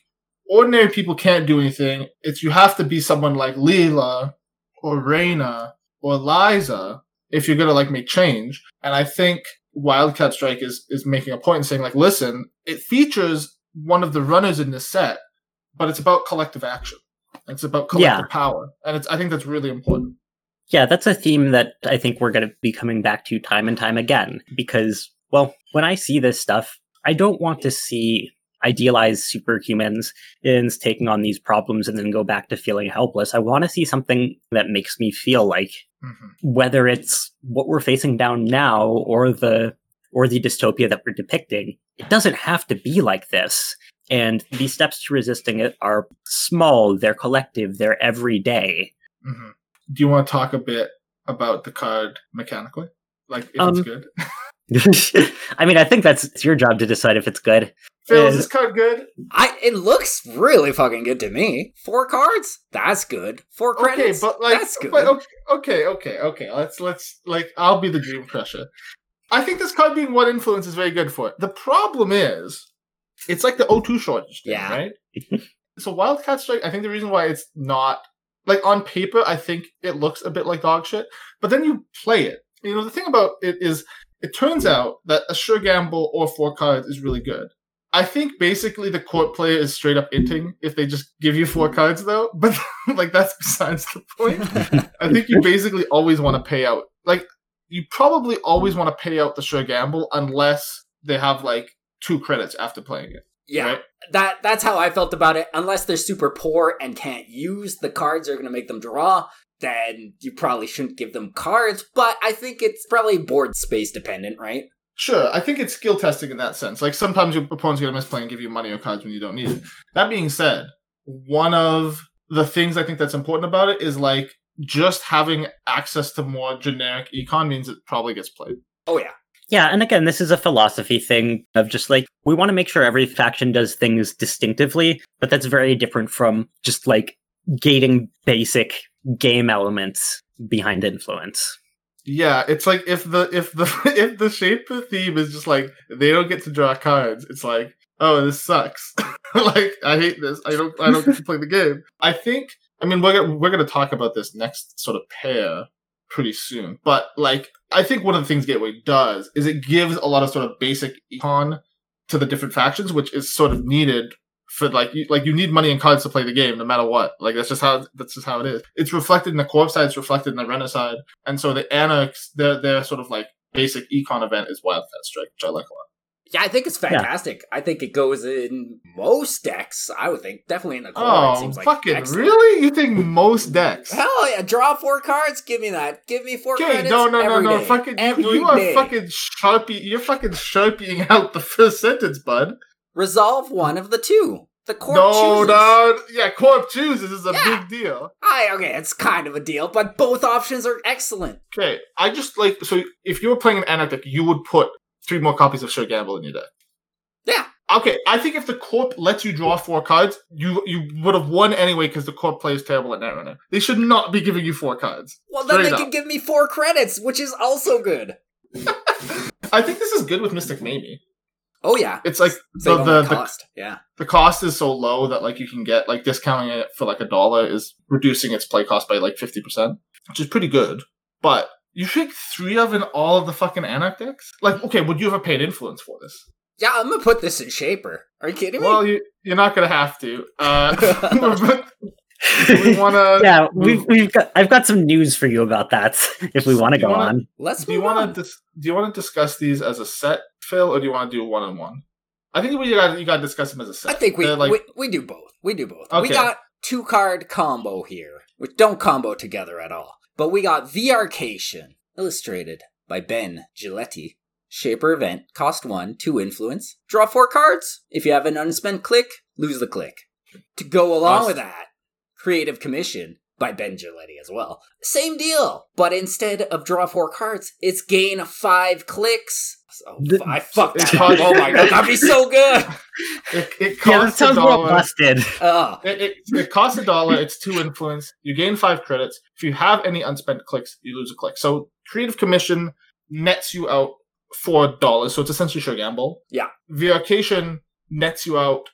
ordinary people can't do anything. It's you have to be someone like Leela or Reina or Liza if you're gonna like make change. And I think Wildcat Strike is is making a point and saying like, listen, it features one of the runners in this set, but it's about collective action. It's about collective Yeah. power, and it's I think that's really important. Yeah, that's a theme that I think we're going to be coming back to time and time again because, well, when I see this stuff, I don't want to see idealized superhumans ins taking on these problems and then go back to feeling helpless. I want to see something that makes me feel like whether it's what we're facing down now or the or the dystopia that we're depicting, it doesn't have to be like this. And the steps to resisting it are small, they're collective, they're everyday. hmm Do you want to talk a bit about the card mechanically, like if it's Um, good? I mean, I think that's it's your job to decide if it's good. Phil, is this card good? I it looks really fucking good to me. Four cards, that's good. Four credits, Okay, but like, that's good. but okay, okay, okay, okay. Let's let's like, I'll be the dream crusher. I think this card being one influence is very good for it. The problem is, it's like the O2 shortage thing, Yeah. right? so Wildcat Strike, I think the reason why it's not like on paper, I think it looks a bit like dog shit, but then you play it. You know, the thing about it is, it turns out that a sure gamble or four cards is really good. I think basically the Corp player is straight up inting if they just give you four cards though, but like that's besides the point. I think you basically always want to pay out. Like you probably always want to pay out the sure gamble unless they have like two credits after playing it. yeah, right? that that's how I felt about it. Unless they're super poor and can't use the cards are going to make them draw, then you probably shouldn't give them cards. But I think it's probably board space dependent, right? Sure, I think it's skill testing in that sense. Like sometimes your opponent's gonna misplay and give you money or cards when you don't need it. That being said, one of the things I think that's important about it is like just having access to more generic econ means it probably gets played. Oh yeah. Yeah, and again, this is a philosophy thing of just like we want to make sure every faction does things distinctively, but that's very different from just like gating basic game elements behind influence. Yeah, it's like if the if the if the shape of the theme is just like they don't get to draw cards, it's like oh this sucks. like I hate this. I don't I don't get to play the game. I think I mean we're we're gonna talk about this next sort of pair pretty soon, but like I think one of the things Gateway does is it gives a lot of sort of basic econ to the different factions, which is sort of needed for like you, like you need money and cards to play the game no matter what. Like that's just how that's just how it is. It's reflected in the Corp side, it's reflected in the Runner side, and so the Anarchs, their their sort of like basic econ event is Wildcat Strike, which I like a lot. Yeah, I think it's fantastic. I think it goes in most decks. I would think definitely in the core. it Oh, seems like fucking excellent. really? You think most decks? Hell yeah! Draw four cards. Give me that. Give me four Okay, credits. no, no, no, every no. day. Fucking, you, Every you are day. fucking sharpie. You're fucking sharpieing out the first sentence, bud. Resolve one of the two. The Corp no, chooses. no, yeah, Corp chooses is a Yeah. big deal. I okay, it's kind of a deal, but both options are excellent. Okay, I just like so. If you were playing an Anarch deck, you would put three more copies of Sure Gamble in your deck. Yeah. Okay, I think if the Corp lets you draw four cards, you you would have won anyway because the Corp plays terrible at Netrunner. They should not be giving you four cards. Well, then Straight they up. can give me four credits, which is also good. I think this is good with Mystic Maybe. Oh yeah, It's like save the the, the the, cost. yeah, the cost is so low that like you can get like discounting it for like a dollar is reducing its play cost by like fifty percent, which is pretty good. But you pick three of in all of the fucking Anarch decks? Like, okay, would you ever paid influence for this? yeah. I'm gonna put this in Shaper. Are you kidding me? Well, you you're not gonna have to. Uh, we wanna. yeah, we've we've got I've got some news for you about that if we want to go wanna- on. Let's Do you want to dis- do you want to discuss these as a set, Phil, or do you want to do one on one? I think we got you got to discuss them as a set. I think we, like we we do both. We do both. We got two card combo here, which don't combo together at all. But we got VRcation, illustrated by Ben Giletti. Shaper event, cost one, two influence. Draw four cards. If you have an unspent click, lose the click. To go along Cost- with that, Creative Commission by Ben Giletti as well. Same deal, but instead of draw four cards, it's gain five clicks. Oh, The- I fucked It's that up. Oh my god, that'd be so good. it, it Yeah, costs a dollar. busted. It, it, it costs a dollar. It's two influence. You gain five credits. If you have any unspent clicks, you lose a click. So Creative Commission nets you out four dollars. So it's essentially sure gamble. Yeah. VRcation nets you out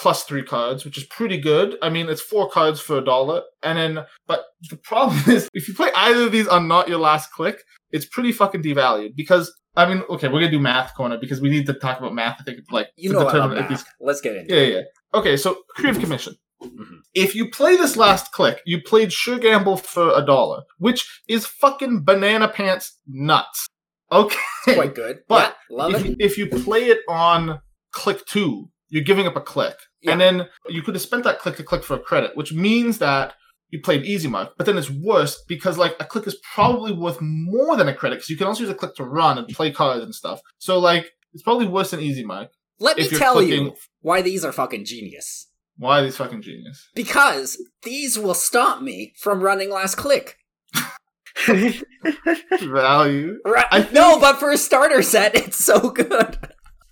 plus three cards, which is pretty good. I mean, it's four cards for a dollar. And then, but the problem is, if you play either of these on not your last click, it's pretty fucking devalued because. I mean, okay, we're gonna do math corner because we need to talk about math. I think, like, you know I love determine if these Let's get into yeah, it. yeah. Okay, so Creative Commission. Mhm. If you play this last click, you played Sure Gamble for a dollar, which is fucking banana pants nuts. Okay. Quite good. But yeah, if, if you play it on click two, you're giving up a click. Yeah. And then you could have spent that click to click for a credit, which means that you played easy mark. But then it's worse because like a click is probably worth more than a credit because you can also use a click to run and play cards and stuff. So like it's probably worse than easy mark. Let me tell clicking- you why these are fucking genius. Why are these fucking genius? Because these will stop me from running last click. Value. Right? Think- no, but for a starter set, it's so good.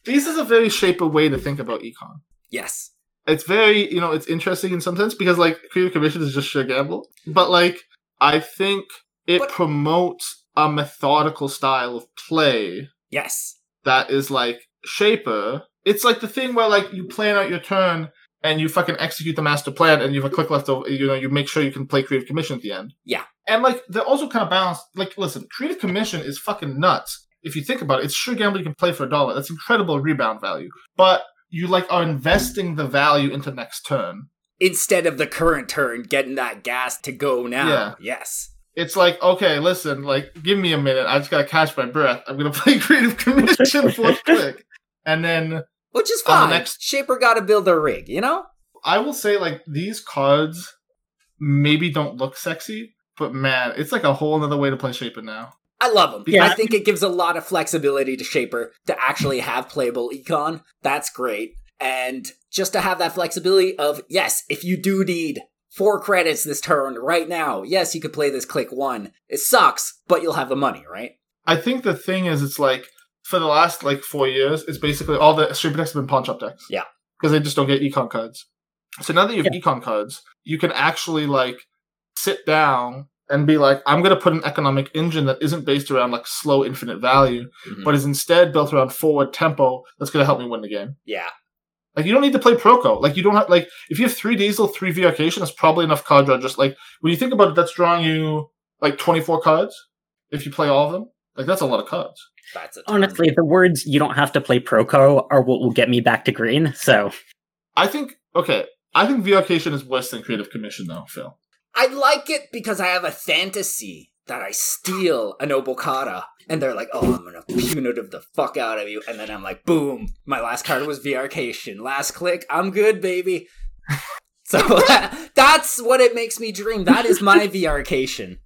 This is a very shaper way to think about econ. Yes. It's very, you know, it's interesting in some sense because like Creative Commission is just sheer gamble. But like I think it But- promotes a methodical style of play Yes. that is like shaper. It's like the thing where like you plan out your turn and you fucking execute the master plan and you have a click left over you know, you make sure you can play Creative Commission at the end. Yeah. And like they're also kind of balanced. Like, listen, Creative Commission is fucking nuts. If you think about it, it's sure gamble you can play for a dollar. That's incredible rebound value. But you like are investing the value into next turn. Instead of the current turn getting that gas to go now. Yeah. Yes. It's like, okay, listen, like, give me a minute. I just gotta catch my breath. I'm gonna play Creative Commission fourth click. And then Which is On the fine. next- Shaper gotta build a rig, you know? I will say, like, these cards maybe don't look sexy, but man, it's like a whole other way to play Shaper now. I love them. Yeah. I think it gives a lot of flexibility to Shaper to actually have playable econ. That's great. And just to have that flexibility of, yes, if you do need four credits this turn right now, yes, you could play this click one. It sucks, but you'll have the money, right? I think the thing is, it's like for the last like four years, it's basically all the super decks have been pawn shop decks. Yeah. because they just don't get econ cards. So now that you have econ cards, you can actually like sit down and be like, I'm going to put an economic engine that isn't based around like slow infinite value, Mhm. but is instead built around forward tempo. That's going to help me win the game. Yeah. Like you don't need to play Proco. Like you don't have like if you have three Diesel, three VRcation, that's probably enough card draw. Just like when you think about it, that's drawing you like 24 cards if you play all of them. Like that's a lot of cards. That's a ton. Honestly, the words "you don't have to play Proco" are what will get me back to green. So I think okay. I think VRcation is worse than Creative Commission though, Phil. I like it because I have a fantasy that I steal an Obokata. And they're like, oh, I'm gonna punitive the fuck out of you. And then I'm like, boom, my last card was VRcation. Last click, I'm good, baby. So that's what it makes me dream. That is my VRcation.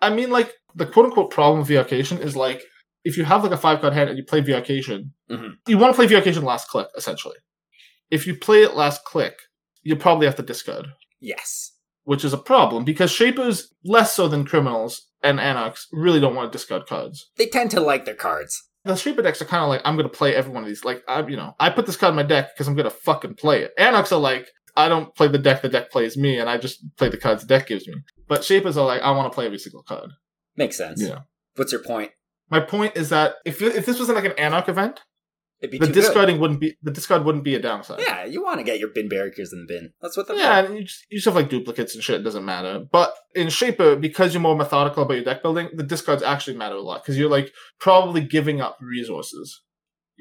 I mean, like the quote unquote problem with VRcation is like if you have like a five card hand and you play VRcation, Mhm. you want to play VRcation last click essentially. If you play it last click, you probably have to discard. Yes. Which is a problem because shapers less so than criminals and anarchs really don't want to discard cards. They tend to like their cards. The shaper decks are kind of like I'm going to play every one of these. Like I, you know, I put this card in my deck because I'm going to fucking play it. Anarchs are like I don't play the deck, the deck plays me, and I just play the cards the deck gives me. But shapers are like I want to play every single card. Makes sense. Yeah. What's your point? My point is that if if this wasn't like an anarch event, It'd be the too good. discarding wouldn't be the discard wouldn't be a downside. Yeah, you want to get your bin barriers in the bin. That's what the Yeah, and you just, you just have like duplicates and shit. It doesn't matter. But in Shaper, because you're more methodical about your deck building, the discards actually matter a lot because you're like probably giving up resources.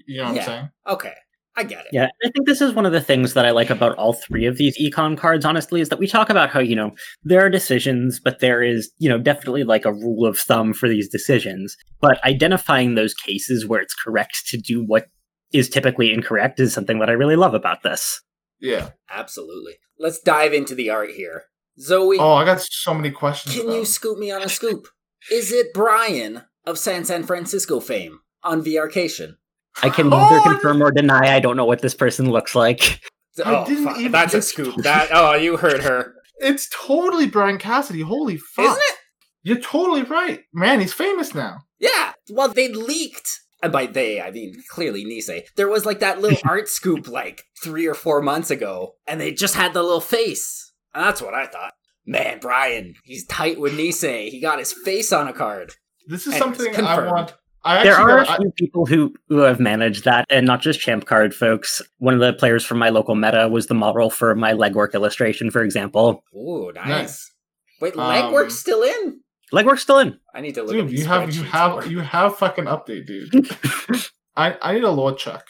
You know what Yeah. I'm saying? Okay, I get it. Yeah, I think this is one of the things that I like about all three of these econ cards, honestly, is that we talk about how, you know, there are decisions, but there is, you know, definitely like a rule of thumb for these decisions. But identifying those cases where it's correct to do what is typically incorrect is something that I really love about this. Yeah. Absolutely. Let's dive into the art here. Zoe, Oh, I got so many questions. can about you scoop me on a scoop? Is it Brian of San San Francisco fame on VRcation? I can oh, neither Oh, confirm or deny. I don't know what this person looks like. I Oh, didn't fuck, even- that's a scoop. That oh, you heard her, It's totally Brian Cassidy. Holy fuck! isn't it? You're totally right, man. He's famous now. Yeah. Well, they leaked, and by they I mean clearly Nisei. There was like that little art scoop like three or four months ago, and they just had the little face. And that's what I thought. Man, Brian, he's tight with Nisei. He got his face on a card. This is Anyways, something. I want. I There are got, a few people who, who have managed that, and not just Champ Card folks. One of the players from my local meta was the model for my legwork illustration, for example. Ooh, nice. Nice. Wait, Um, legwork's still in. Legwork's still in. I need to look Dude, at these you have you have more. you have fucking update, dude. I I need a lore check.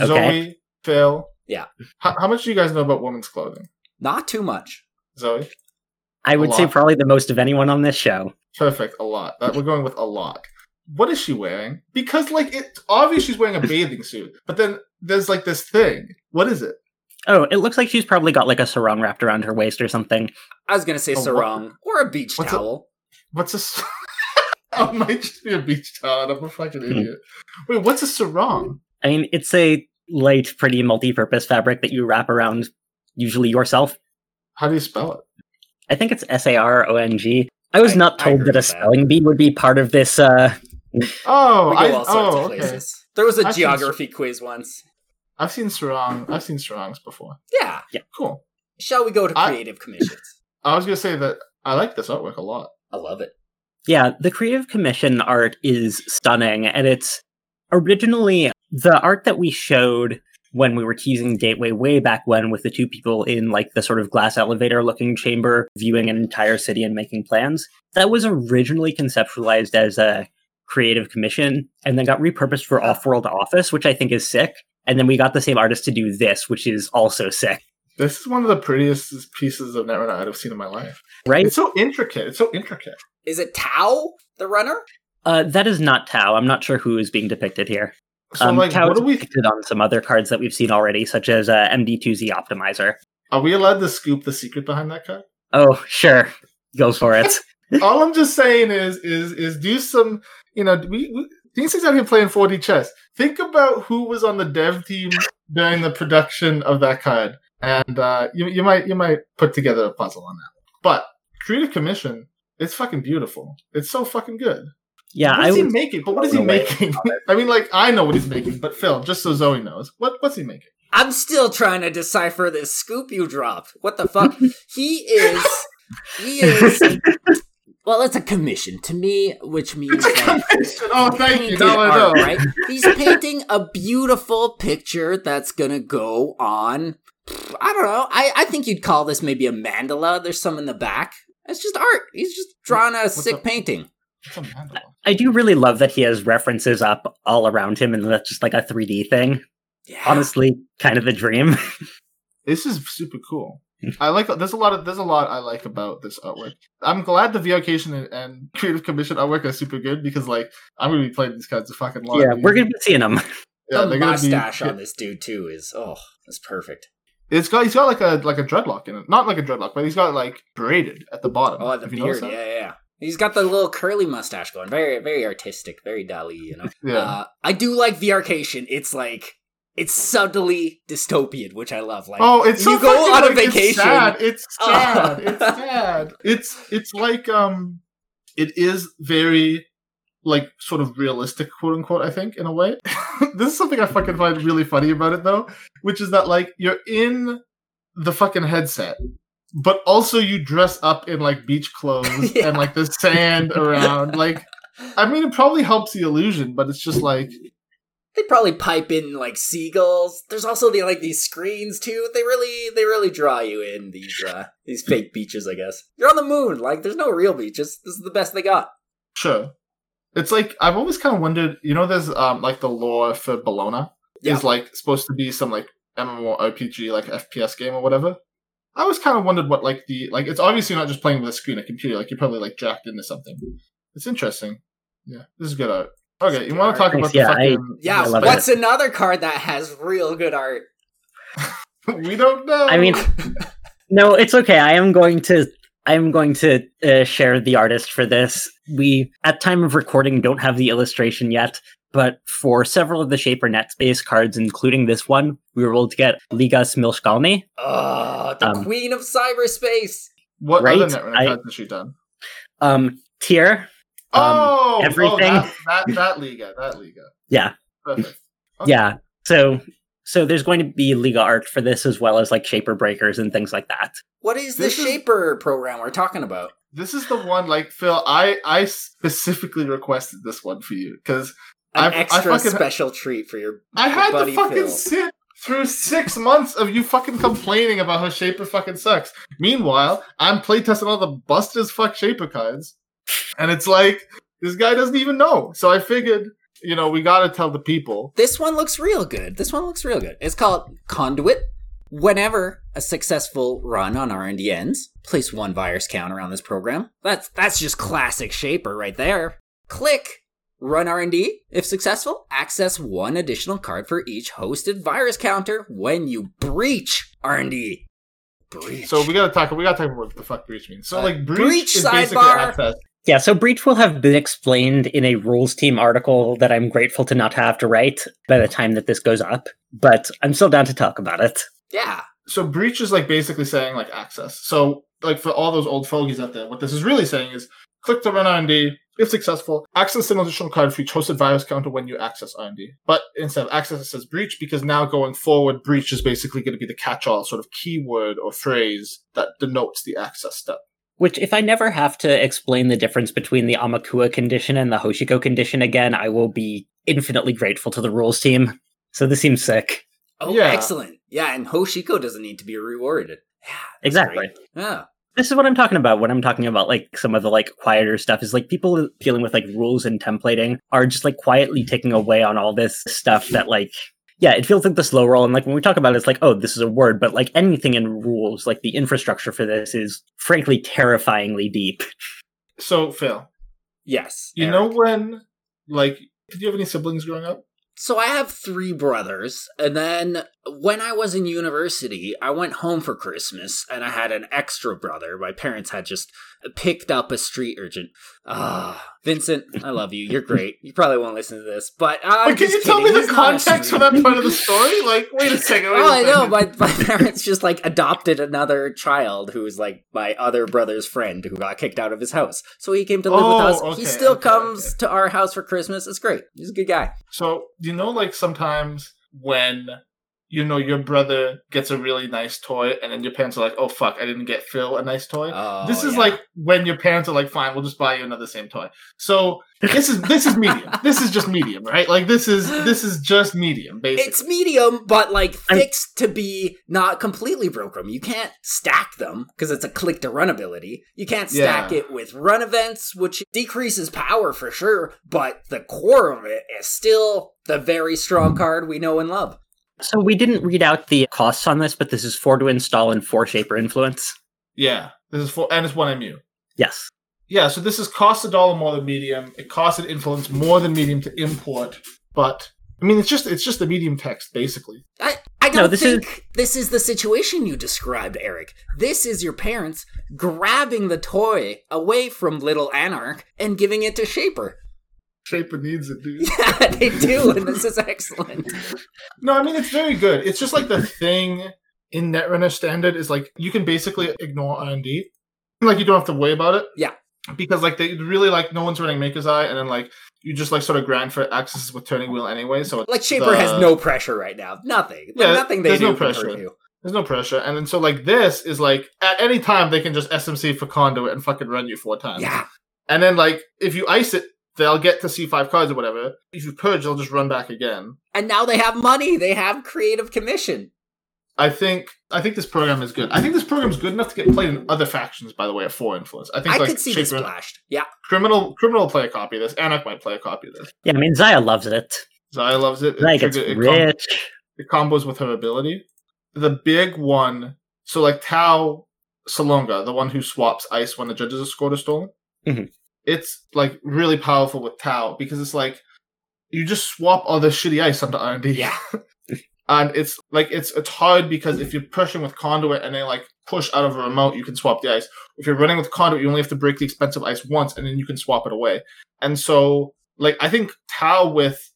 Okay. Zoe, Phil. Yeah. How, how much do you guys know about women's clothing? Not too much. Zoe, I would A say probably the most of anyone on this show. perfect. A lot. That we're going with a lot. What is she wearing? Because like it's obvious she's wearing a bathing suit, but then there's like this thing. What is it? Oh, it looks like she's probably got like a sarong wrapped around her waist or something. I was gonna say A what? sarong or a beach What's a- towel. What's this? I might just be a beach towel. and I'm a fucking Hmm. idiot. Wait, what's a sarong? I mean, it's a light, pretty multi-purpose fabric that you wrap around usually yourself. How do you spell it? I think it's S A R O N G. I was I- not told that a of that. spelling bee would be part of this. Uh, Oh, I, all sorts oh, of okay. There was a I've seen geography quiz once. I've seen sarong. I've seen sarongs before. Yeah. Yeah. Cool. Shall we go to I- creative commissions? I was gonna say that I like this artwork a lot. I love it. yeah, the Creative Commission art is stunning, and it's originally the art that we showed when we were teasing Gateway way back when with the two people in like the sort of glass elevator looking chamber viewing an entire city and making plans. That was originally conceptualized as a creative commission and then got repurposed for off-world office, which I think is sick. And then we got the same artist to do this, which is also sick. This is one of the prettiest pieces of Netrunner I've seen in my life. Right? It's so intricate. It's so intricate. Is it Tao, the runner? Uh, that is not Tao. I'm not sure who is being depicted here. So um, like, Tao what is do we? depicted on some other cards that we've seen already, such as uh, MD2Z Optimizer. Are we allowed to scoop the secret behind that card? Oh, sure. Go for it. All I'm just saying is, is, is do some, you know, we, we Nisei's out here playing 4D chess. Think about who was on the dev team during the production of that card, and uh, you, you might, you might put together a puzzle on that. But Creative Commission, it's fucking beautiful. It's so fucking good. Yeah, What I is he would. making? But what is he making? I mean, like I know what he's making, but Phil, just so Zoe knows, what what's he making? I'm still trying to decipher this scoop you dropped. What the fuck? he is. He is. Well, it's a commission to me, which means that oh, thank you. painted Now I know. art, right? He's painting a beautiful picture that's gonna go on. I don't know. I, I think you'd call this maybe a mandala. There's some in the back. It's just art. He's just drawing a sick up? painting. What's a mandala? I do really love that he has references up all around him, and that's just like a 3D thing. Yeah. Honestly, kind of the dream. This is super cool. I like. There's a lot of. There's a lot I like about this artwork. I'm glad the VRcation and, and Creative Commission artwork are super good because, like, I'm gonna be playing these cards a fucking lot. yeah, we're gonna be seeing them. Yeah, the they're gonna be- mustache on this dude too is oh, that's perfect. It's got. He's got like a like a dreadlock in it. Not like a dreadlock, but he's got like braided at the bottom. Oh, the beard. Yeah, yeah, yeah. He's got the little curly mustache going. Very, very artistic. Very Dali. You know. Yeah. Uh, I do like the VRcation. It's like it's subtly dystopian, which I love. Like, oh, it's so you go on a vacation. It's sad. It's Oh. sad. It's sad. It's it's like um, it is very like sort of realistic, quote unquote. I think in a way. this is something I fucking find really funny about it though, which is that like you're in the fucking headset. But also, you dress up in like beach clothes Yeah. and like the sand around. Like, I mean, it probably helps the illusion, but it's just like, They probably pipe in like seagulls. There's also the like these screens too. They really they really draw you in these uh these fake beaches, I guess. You're on the moon. Like there's no real beaches. This is the best they got. Sure. It's like I've always kind of wondered. You know, there's um like the lore for Bologna Yeah. is like supposed to be some like MMORPG like FPS game or whatever. I always kind of wondered what like the like it's obviously not just playing with a screen, a computer. Like you're probably like jacked into something. It's interesting. Yeah, this is good art. Okay, you want to talk Thanks, about yeah, the I- fucking? Yeah, I love what's another card that has real good art? we don't know. I mean, no, it's okay. I am going to. I am going to uh, share the artist for this. We, at time of recording, don't have the illustration yet, but for several of the Shaper Net Space cards, including this one, we were able to get Ligas Milskalny. Oh, the Um, queen of cyberspace. what right, other net cards has she done? Um, tier. Um, oh, everything. Oh, that, that that Liga, that Liga. Yeah. Perfect. Okay. Yeah. So, so there's going to be Liga art for this as well as like Shaper Breakers and things like that. What is the This is- Shaper program we're talking about? This is the one, like Phil. I I specifically requested this one for you because An I've- I extra fucking- special treat for your I had to buddy fucking Phil. sit through six months of you fucking complaining about how Shaper fucking sucks. Meanwhile, I'm playtesting all the busted as fuck Shaper cards, and it's like this guy doesn't even know. So I figured, you know, we got to tell the people. This one looks real good. This one looks real good. It's called Conduit. Whenever a successful run on R&D ends, place one virus count around this program. That's that's just classic Shaper right there. Click Run R&D. If successful, access one additional card for each hosted virus counter when you breach R&D. Breach. So we got to talk. We got to talk about what the fuck breach means. So Uh, like breach, breach is basically sidebar. access. Yeah, so Breach will have been explained in a rules team article that I'm grateful to not have to write by the time that this goes up, but I'm still down to talk about it. yeah. so breach is like basically saying like access. So like for all those old fogies out there, what this is really saying is click to run R&D. If successful, access an additional card for each hosted virus counter when you access R&D. But instead of access, it says breach because now going forward, breach is basically going to be the catch-all sort of keyword or phrase that denotes the access step. Which, if I never have to explain the difference between the Aumakua condition and the Hoshiko condition again, I will be infinitely grateful to the rules team. So this seems sick. Oh, Yeah. excellent. Yeah, and Hoshiko doesn't need to be rewarded. Yeah. Exactly. great. Yeah. This is what I'm talking about when I'm talking about like some of the like quieter stuff is like people dealing with like rules and templating are just like quietly taking away on all this stuff that like yeah, it feels like the slow roll. And like when we talk about it, it's like, oh, this is a word, but like anything in rules, like the infrastructure for this is frankly terrifyingly deep. So Phil, Yes. you Eric. know when like did you have any siblings growing up? So I have three brothers, and then when I was in university, I went home for Christmas and I had an extra brother. My parents had just picked up a street urchin. Ah, Vincent, I love you. You're great. You probably won't listen to this, but Wait, can you tell me kidding. the He's not context for that part of the story? Like, wait a second. Wait Oh, a I know. My, my parents just like adopted another child who was like my other brother's friend who got kicked out of his house. So he came to live Oh, with us. okay, he still okay, comes okay. to our house for Christmas. It's great. He's a good guy. So you know, like sometimes when you know your brother gets a really nice toy, and then your parents are like, "Oh fuck, I didn't get Phil a nice toy." Oh, this is yeah. like when your parents are like, "Fine, we'll just buy you another same toy." So this is this is medium. this is just medium, right? Like this is this is just medium, basically. It's medium, but like I'm- fixed to be not completely broken. You can't stack them because it's a click to run ability. You can't stack Yeah. it with run events, which decreases power for sure, but the core of it is still the very strong card we know and love. So we didn't read out the costs on this, but this is four to install and four Shaper influence. yeah, this is for and it's one MU. Yes. Yeah, so this is cost a dollar more than medium. It costs an influence more than medium to import, but I mean, it's just it's just the medium text basically. I, I No, don't this think this is the situation you described, Eric. This is your parents grabbing the toy away from Little Anarch and giving it to Shaper. Shaper needs it, dude. Yeah, they do, and this is excellent. No, I mean it's very good. It's just like the thing in Netrunner standard is like you can basically ignore R and D, like you don't have to worry about it. Yeah. because like they really like no one's running Maker's Eye, and then like you just like sort of grind for access with Turning Wheel anyway. So Like Shaper the- has no pressure right now. Nothing. Like, Yeah, nothing they there's do no pressure. There's no pressure, and then so like this is like at any time they can just SMC for conduit and fucking run you four times. Yeah. and then like if you ice it, they'll get to see five cards or whatever. If you purge, they'll just run back again. And now they have money. They have creative commission. I think I think this program is good. I think this program is good enough to get played in other factions. By the way, of four influence. I think I like could see this Shaper- splashed. Yeah. criminal criminal will play a copy of this. Anarch might play a copy of this. Yeah, I mean Zahya loves it. Zahya loves it. It Zahya gets trigger- it com- rich. it combos with her ability. The big one, so like Tao Salonga, the one who swaps ice when the judges are scored or stolen. Mhm. It's like really powerful with Tao because it's like you just swap all the shitty ice onto R and D. Yeah. and it's like it's it's hard because if you're pushing with conduit and they like push out of a remote, you can swap the ice. If you're running with conduit, you only have to break the expensive ice once, and then you can swap it away. And so, like, I think Tao with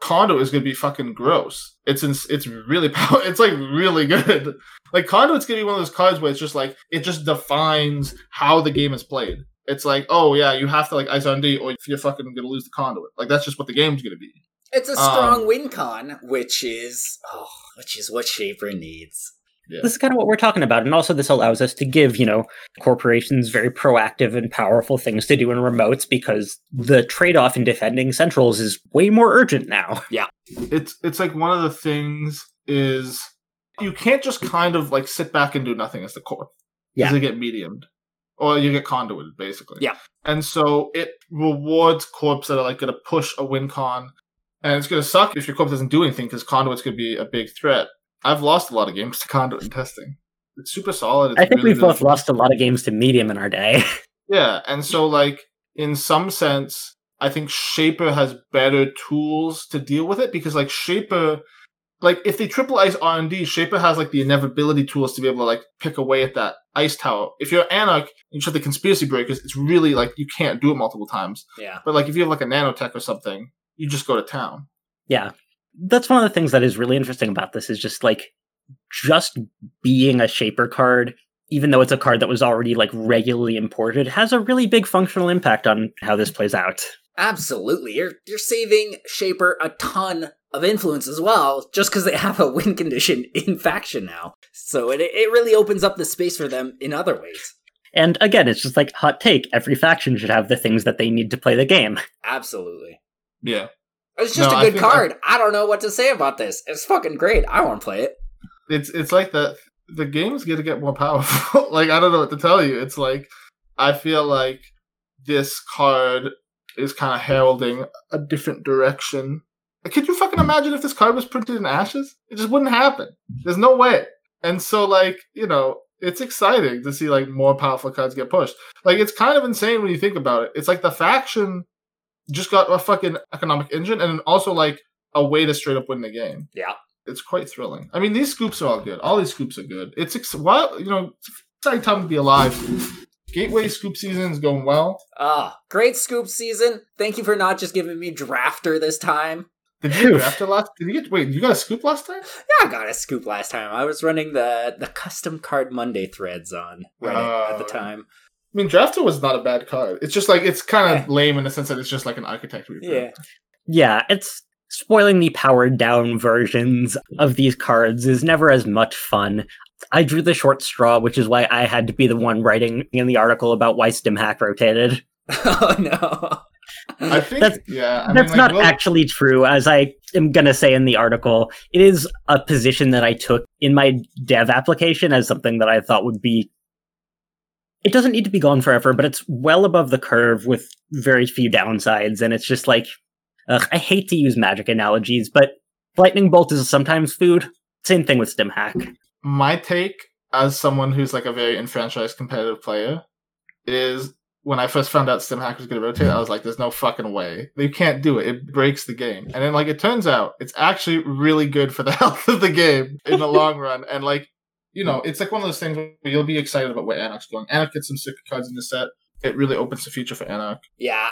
conduit is gonna be fucking gross. It's it's really power. It's like really good. Like conduit's gonna be one of those cards where it's just like it just defines how the game is played. It's like, oh yeah, you have to like ice on D, or you're fucking gonna lose the conduit. Like that's just what the game's gonna be. It's a strong Um, win con, which is oh, which is what Shaper needs. This is kind of what we're talking about. And also, this allows us to give, you know, corporations very proactive and powerful things to do in remotes because the trade off in defending centrals is way more urgent now. Yeah, it's it's like one of the things is you can't just kind of like sit back and do nothing as the core. Yeah. Because you get mediumed. Or you get conduited, basically. Yeah. And so it rewards corps that are like gonna push a win con. And it's gonna suck if your corp doesn't do anything because conduits could be a big threat. I've lost a lot of games to conduit in testing. It's super solid. It's I think really, we've really both lost a lot of games to medium in our day. yeah, and so like in some sense, I think Shaper has better tools to deal with it because like Shaper, like if they triple ice R and D, Shaper has like the inevitability tools to be able to like pick away at that ice tower. If you're Anarch and you have the conspiracy breakers, it's really like you can't do it multiple times. Yeah. But like if you have like a nanotech or something, you just go to town. yeah. That's one of the things that is really interesting about this is just like just being a shaper card, even though it's a card that was already like regularly imported, has a really big functional impact on how this plays out. Absolutely. You're you're saving Shaper a ton of influence as well, just because they have a win condition in faction now. So it it really opens up the space for them in other ways. And again, it's just like hot take. Every faction should have the things that they need to play the game. Absolutely. Yeah. It's just No, a I good I- card. I, don't know what to say about this. It's fucking great. I want to play it. it's it's like that the game's gonna get more powerful. like I don't know what to tell you. It's like I feel like this card is kind of heralding a different direction. Could you fucking imagine if this card was printed in ashes? It just wouldn't happen. There's no way. And so like, you know, it's exciting to see like more powerful cards get pushed. Like it's kind of insane when you think about it. It's like the faction just got a fucking economic engine and also like a way to straight up win the game. Yeah. it's quite thrilling. I mean, these scoops are all good. All these scoops are good. It's ex- well, you know, it's exciting time to be alive. Gateway scoop season is going well. Ah, great scoop season. Thank you for not just giving me drafter this time. Did you get drafted last? Did you get? Wait, you got a scoop last time? Yeah, I got a scoop last time. I was running the the custom card Monday threads on Reddit at the Oh. time. I mean, drafter was not a bad card. It's just like it's kind of Yeah. lame in the sense that it's just like an architect reprint. Yeah. Yeah, it's spoiling the powered down versions of these cards is never as much fun. I drew the short straw, which is why I had to be the one writing in the article about why StimHack rotated. oh no. I think. That's- yeah, I mean, like, not we'll- actually true, as I am going to say in the article. It is a position that I took in my dev application as something that I thought would be. It doesn't need to be gone forever, but it's well above the curve with very few downsides. And it's just like, ugh, I hate to use magic analogies, but lightning bolt is sometimes food. Same thing with stim hack. my take as someone who's like a very enfranchised competitive player is when I first found out StimHack was going to rotate, I was like, "There's no fucking way you can't do it. It breaks the game." And then like it turns out, it's actually really good for the health of the game in the long run. And like you know, it's like one of those things where you'll be excited about where Anarch's going. Anarch gets some sick cards in the set. It really opens the future for Anarch. Yeah.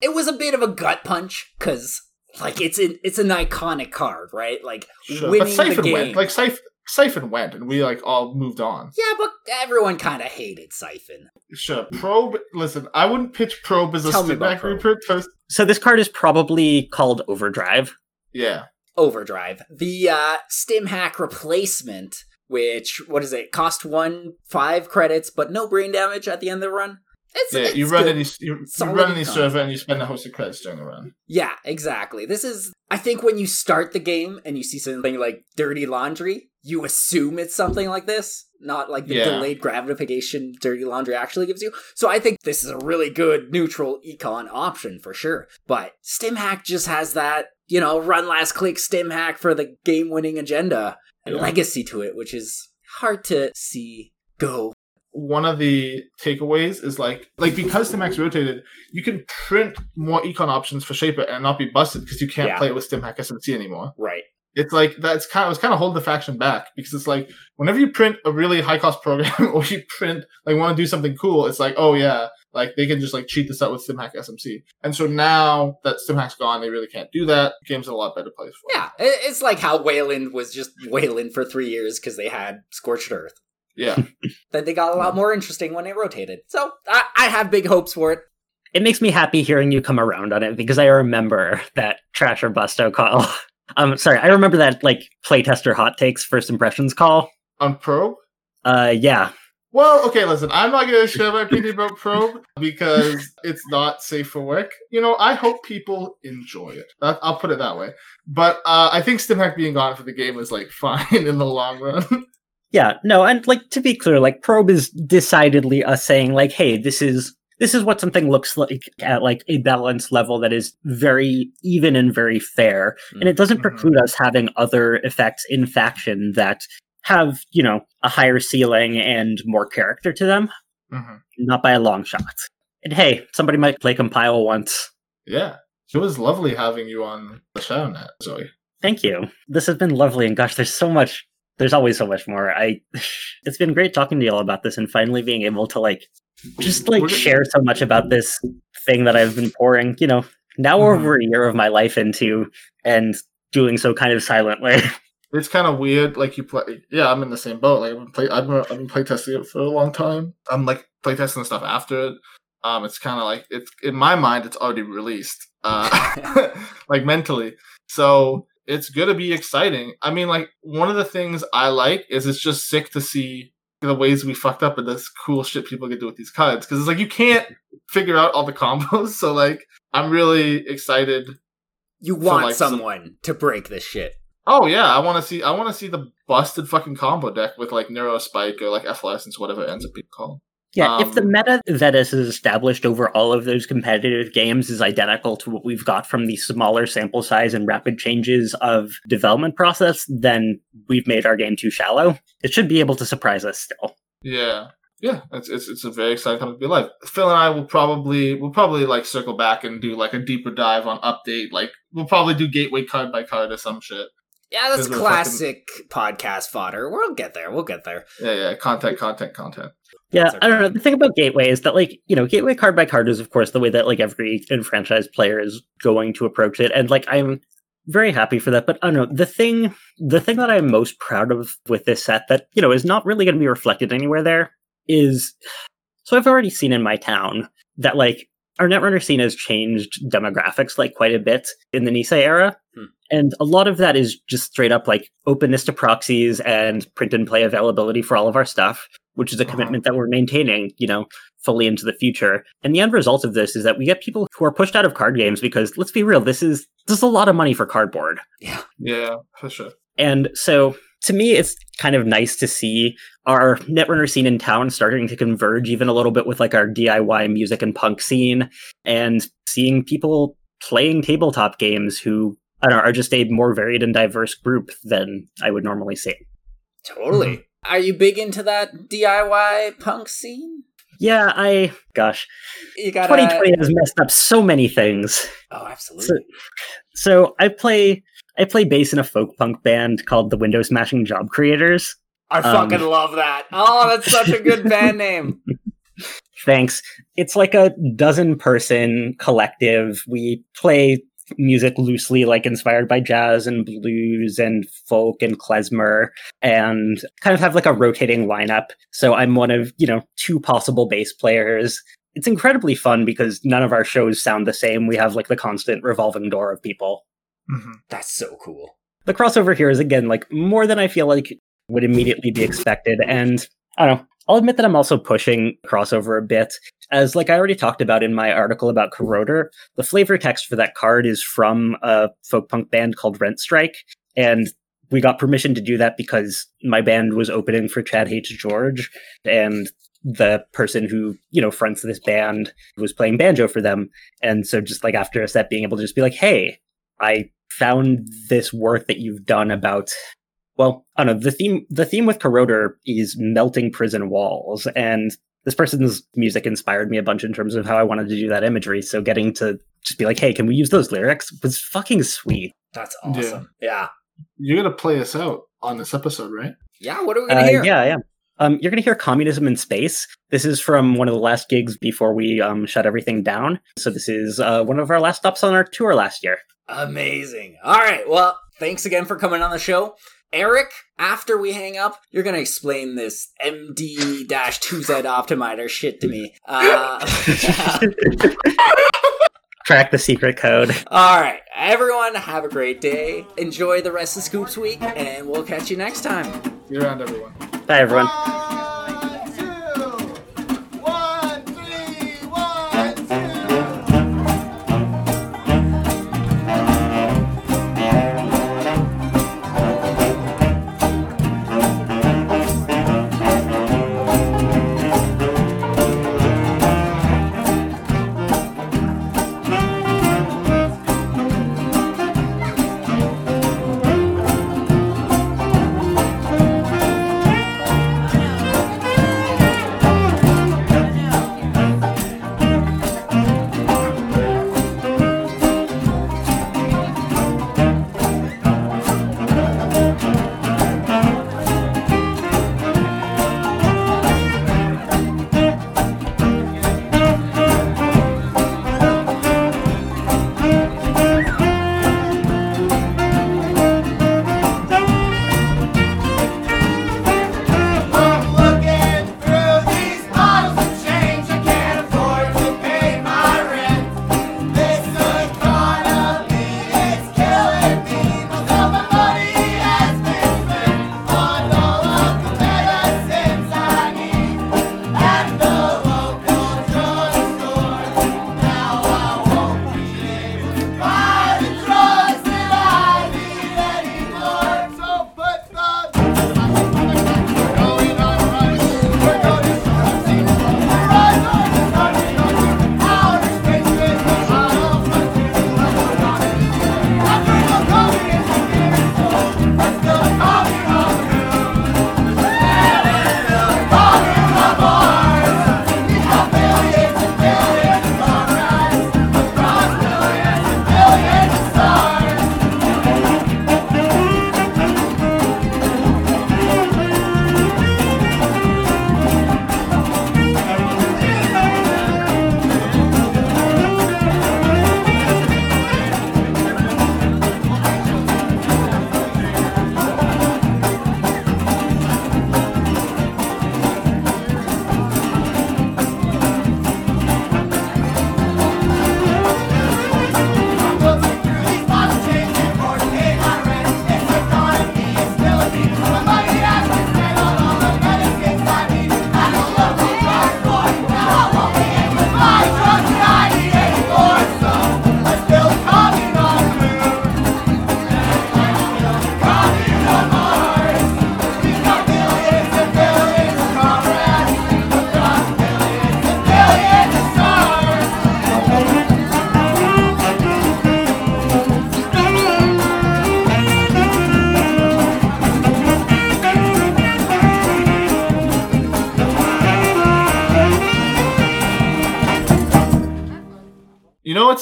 It was a bit of a gut punch because like it's an it's an iconic card, right? Like Sure. But winning the Siphon game. went. Like Siph- Siphon went, and we like all moved on. yeah, but everyone kind of hated Siphon. Sure. Probe. Listen, I wouldn't pitch Probe as a Tell me about StimHack Probe. reprint first. So this card is probably called Overdrive. Yeah. Overdrive. The uh stim hack replacement, which what is it? Cost one five credits, but no brain damage at the end of the run. It's, Yeah, it's you run good. any you, you run any econ. server and you spend a host of credits during the run. Yeah, exactly. This is I think when you start the game and you see something like dirty laundry, you assume it's something like this, not like the Yeah. delayed gratification dirty laundry actually gives you. So I think this is a really good neutral econ option for sure. But StimHack just has that, you know, run last click StimHack for the game winning agenda and Yeah. legacy to it, which is hard to see go. One of the takeaways is like like because the max rotated, you can print more econ options for Shaper and not be busted because you can't Yeah. play it with StimHack SMC anymore. Right. It's like that's kind of it's kind of holding the faction back because it's like whenever you print a really high cost program or you print like want to do something cool, it's like oh yeah, like they can just like cheat this out with StimHack SMC. And so now that StimHack's gone, they really can't do that. The game's in a lot better place for. Yeah, it- it's like how Wayland was just Wayland for three years because they had Scorched Earth. Yeah. then they got a lot more interesting when it rotated. So I, I have big hopes for it. It makes me happy hearing you come around on it because I remember that trash or busto call. Um, sorry, I remember that like playtester hot takes first impressions call. On Probe, Uh, yeah, Well, okay, listen, I'm not going to share my opinion about Probe because it's not safe for work. You know, I hope people enjoy it. That, I'll put it that way. But uh, I think StimHack being gone for the game is like fine in the long run. yeah, no, and like to be clear, like probe is decidedly us saying like, hey, this is this is what something looks like at like a balance level that is very even and very fair, and it doesn't Mhm. preclude us having other effects in faction that have you know a higher ceiling and more character to them, hmm not by a long shot. And hey, somebody might play compile once. Yeah. It was lovely having you on the show, Nat, Zoe. Thank you. This has been lovely, and gosh, there's so much. There's always so much more. I. It's been great talking to you all about this, and finally being able to like, just like We're share so much about this thing that I've been pouring. You know, now Mhm. over a year of my life into, and doing so kind of silently. It's kind of weird. Like you play, yeah. I'm in the same boat. Like I've been play, I've been, I've been playtesting it for a long time. I'm like playtesting the stuff after it. Um, it's kind of like it's in my mind. It's already released. Uh, like mentally. So it's gonna be exciting. I mean, like one of the things I like is it's just sick to see the ways we fucked up and this cool shit people can do with these cards because it's like you can't figure out all the combos. So like I'm really excited You want like, some- someone to break this shit. Oh yeah, I want to see. I want to see the busted fucking combo deck with like Neuro Spike or like Efflorescence, whatever it ends up being called. Yeah, if the Um, meta that is established over all of those competitive games is identical to what we've got from the smaller sample size and rapid changes of development process, then we've made our game too shallow. It should be able to surprise us still. Yeah, yeah, it's it's it's a very exciting time to be alive. Phil and I will probably we'll probably like circle back and do like a deeper dive on update. Like we'll probably do gateway card by card or some shit. Yeah, that's Because we're classic podcast fodder. We'll get there. We'll get there. Yeah, yeah. Content, content, content. Yeah, I don't know. The thing about Gateway is that, like, you know, Gateway card by card is, of course, the way that like every enfranchised player is going to approach it, and like I'm very happy for that. But I don't know the thing. The thing that I'm most proud of with this set that you know is not really going to be reflected anywhere there is. So I've already seen in my town that like our Netrunner scene has changed demographics like quite a bit in the Nisei era. Hmm. And a lot of that is just straight up like openness to proxies and print and play availability for all of our stuff, which is a Uh-huh. commitment that we're maintaining, you know, fully into the future. And the end result of this is that we get people who are pushed out of card games because let's be real, this is this is a lot of money for cardboard. Yeah. Yeah, for sure. And so to me, it's kind of nice to see our Netrunner scene in town starting to converge even a little bit with like our DIY music and punk scene and seeing people playing tabletop games who I don't know, are just a more varied and diverse group than I would normally see. Totally. Mm-hmm. Are you big into that DIY punk scene? Yeah, I, gosh, You got 2020 has messed up so many things. Oh, absolutely. So I play, I play bass in a folk punk band called the Window Smashing Job Creators. I um, fucking love that. Oh, that's such a good band name. Thanks. It's like a dozen person collective. We play music loosely, like inspired by jazz and blues and folk and klezmer, and kind of have like a rotating lineup. So I'm one of, you know, two possible bass players. It's incredibly fun because none of our shows sound the same. We have like the constant revolving door of people. hmm That's so cool. The crossover here is again like more than I feel like would immediately be expected. And I don't know. I'll admit that I'm also pushing crossover a bit. As like I already talked about in my article about Corroder, the flavor text for that card is from a folk punk band called Rent Strike. And we got permission to do that because my band was opening for Chad H. George and the person who, you know, fronts this band was playing banjo for them. And so just like after a set being able to just be like, hey, I found this work that you've done about well, I don't know, the theme the theme with Corroder is melting prison walls, and this person's music inspired me a bunch in terms of how I wanted to do that imagery. So getting to just be like, hey, can we use those lyrics was fucking sweet. That's awesome. Yeah. You're gonna play us out on this episode, right? Yeah, what are we gonna Uh, hear? yeah, yeah. Um, you're gonna hear "Communism in Space." This is from one of the last gigs before we um, shut everything down. So this is uh, one of our last stops on our tour last year. Amazing. All right. Well, thanks again for coming on the show. Eric, after we hang up, you're going to explain this MD 2Z Optimizer shit to me. Uh, Crack the secret code. all right. Everyone, have a great day. Enjoy the rest of Scoops Week, and we'll catch you next time. You're around everyone. Bye, everyone. One,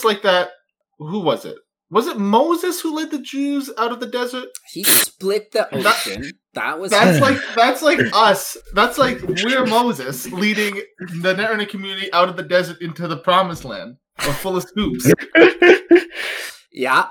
know, it's like that. Who was it? Was it Moses who led the Jews out of the desert? He split the That- ocean. That was That's like that's like us. That's like we're Moses leading the Netherlands community out of the desert into the promised land, or full of scoops. yeah.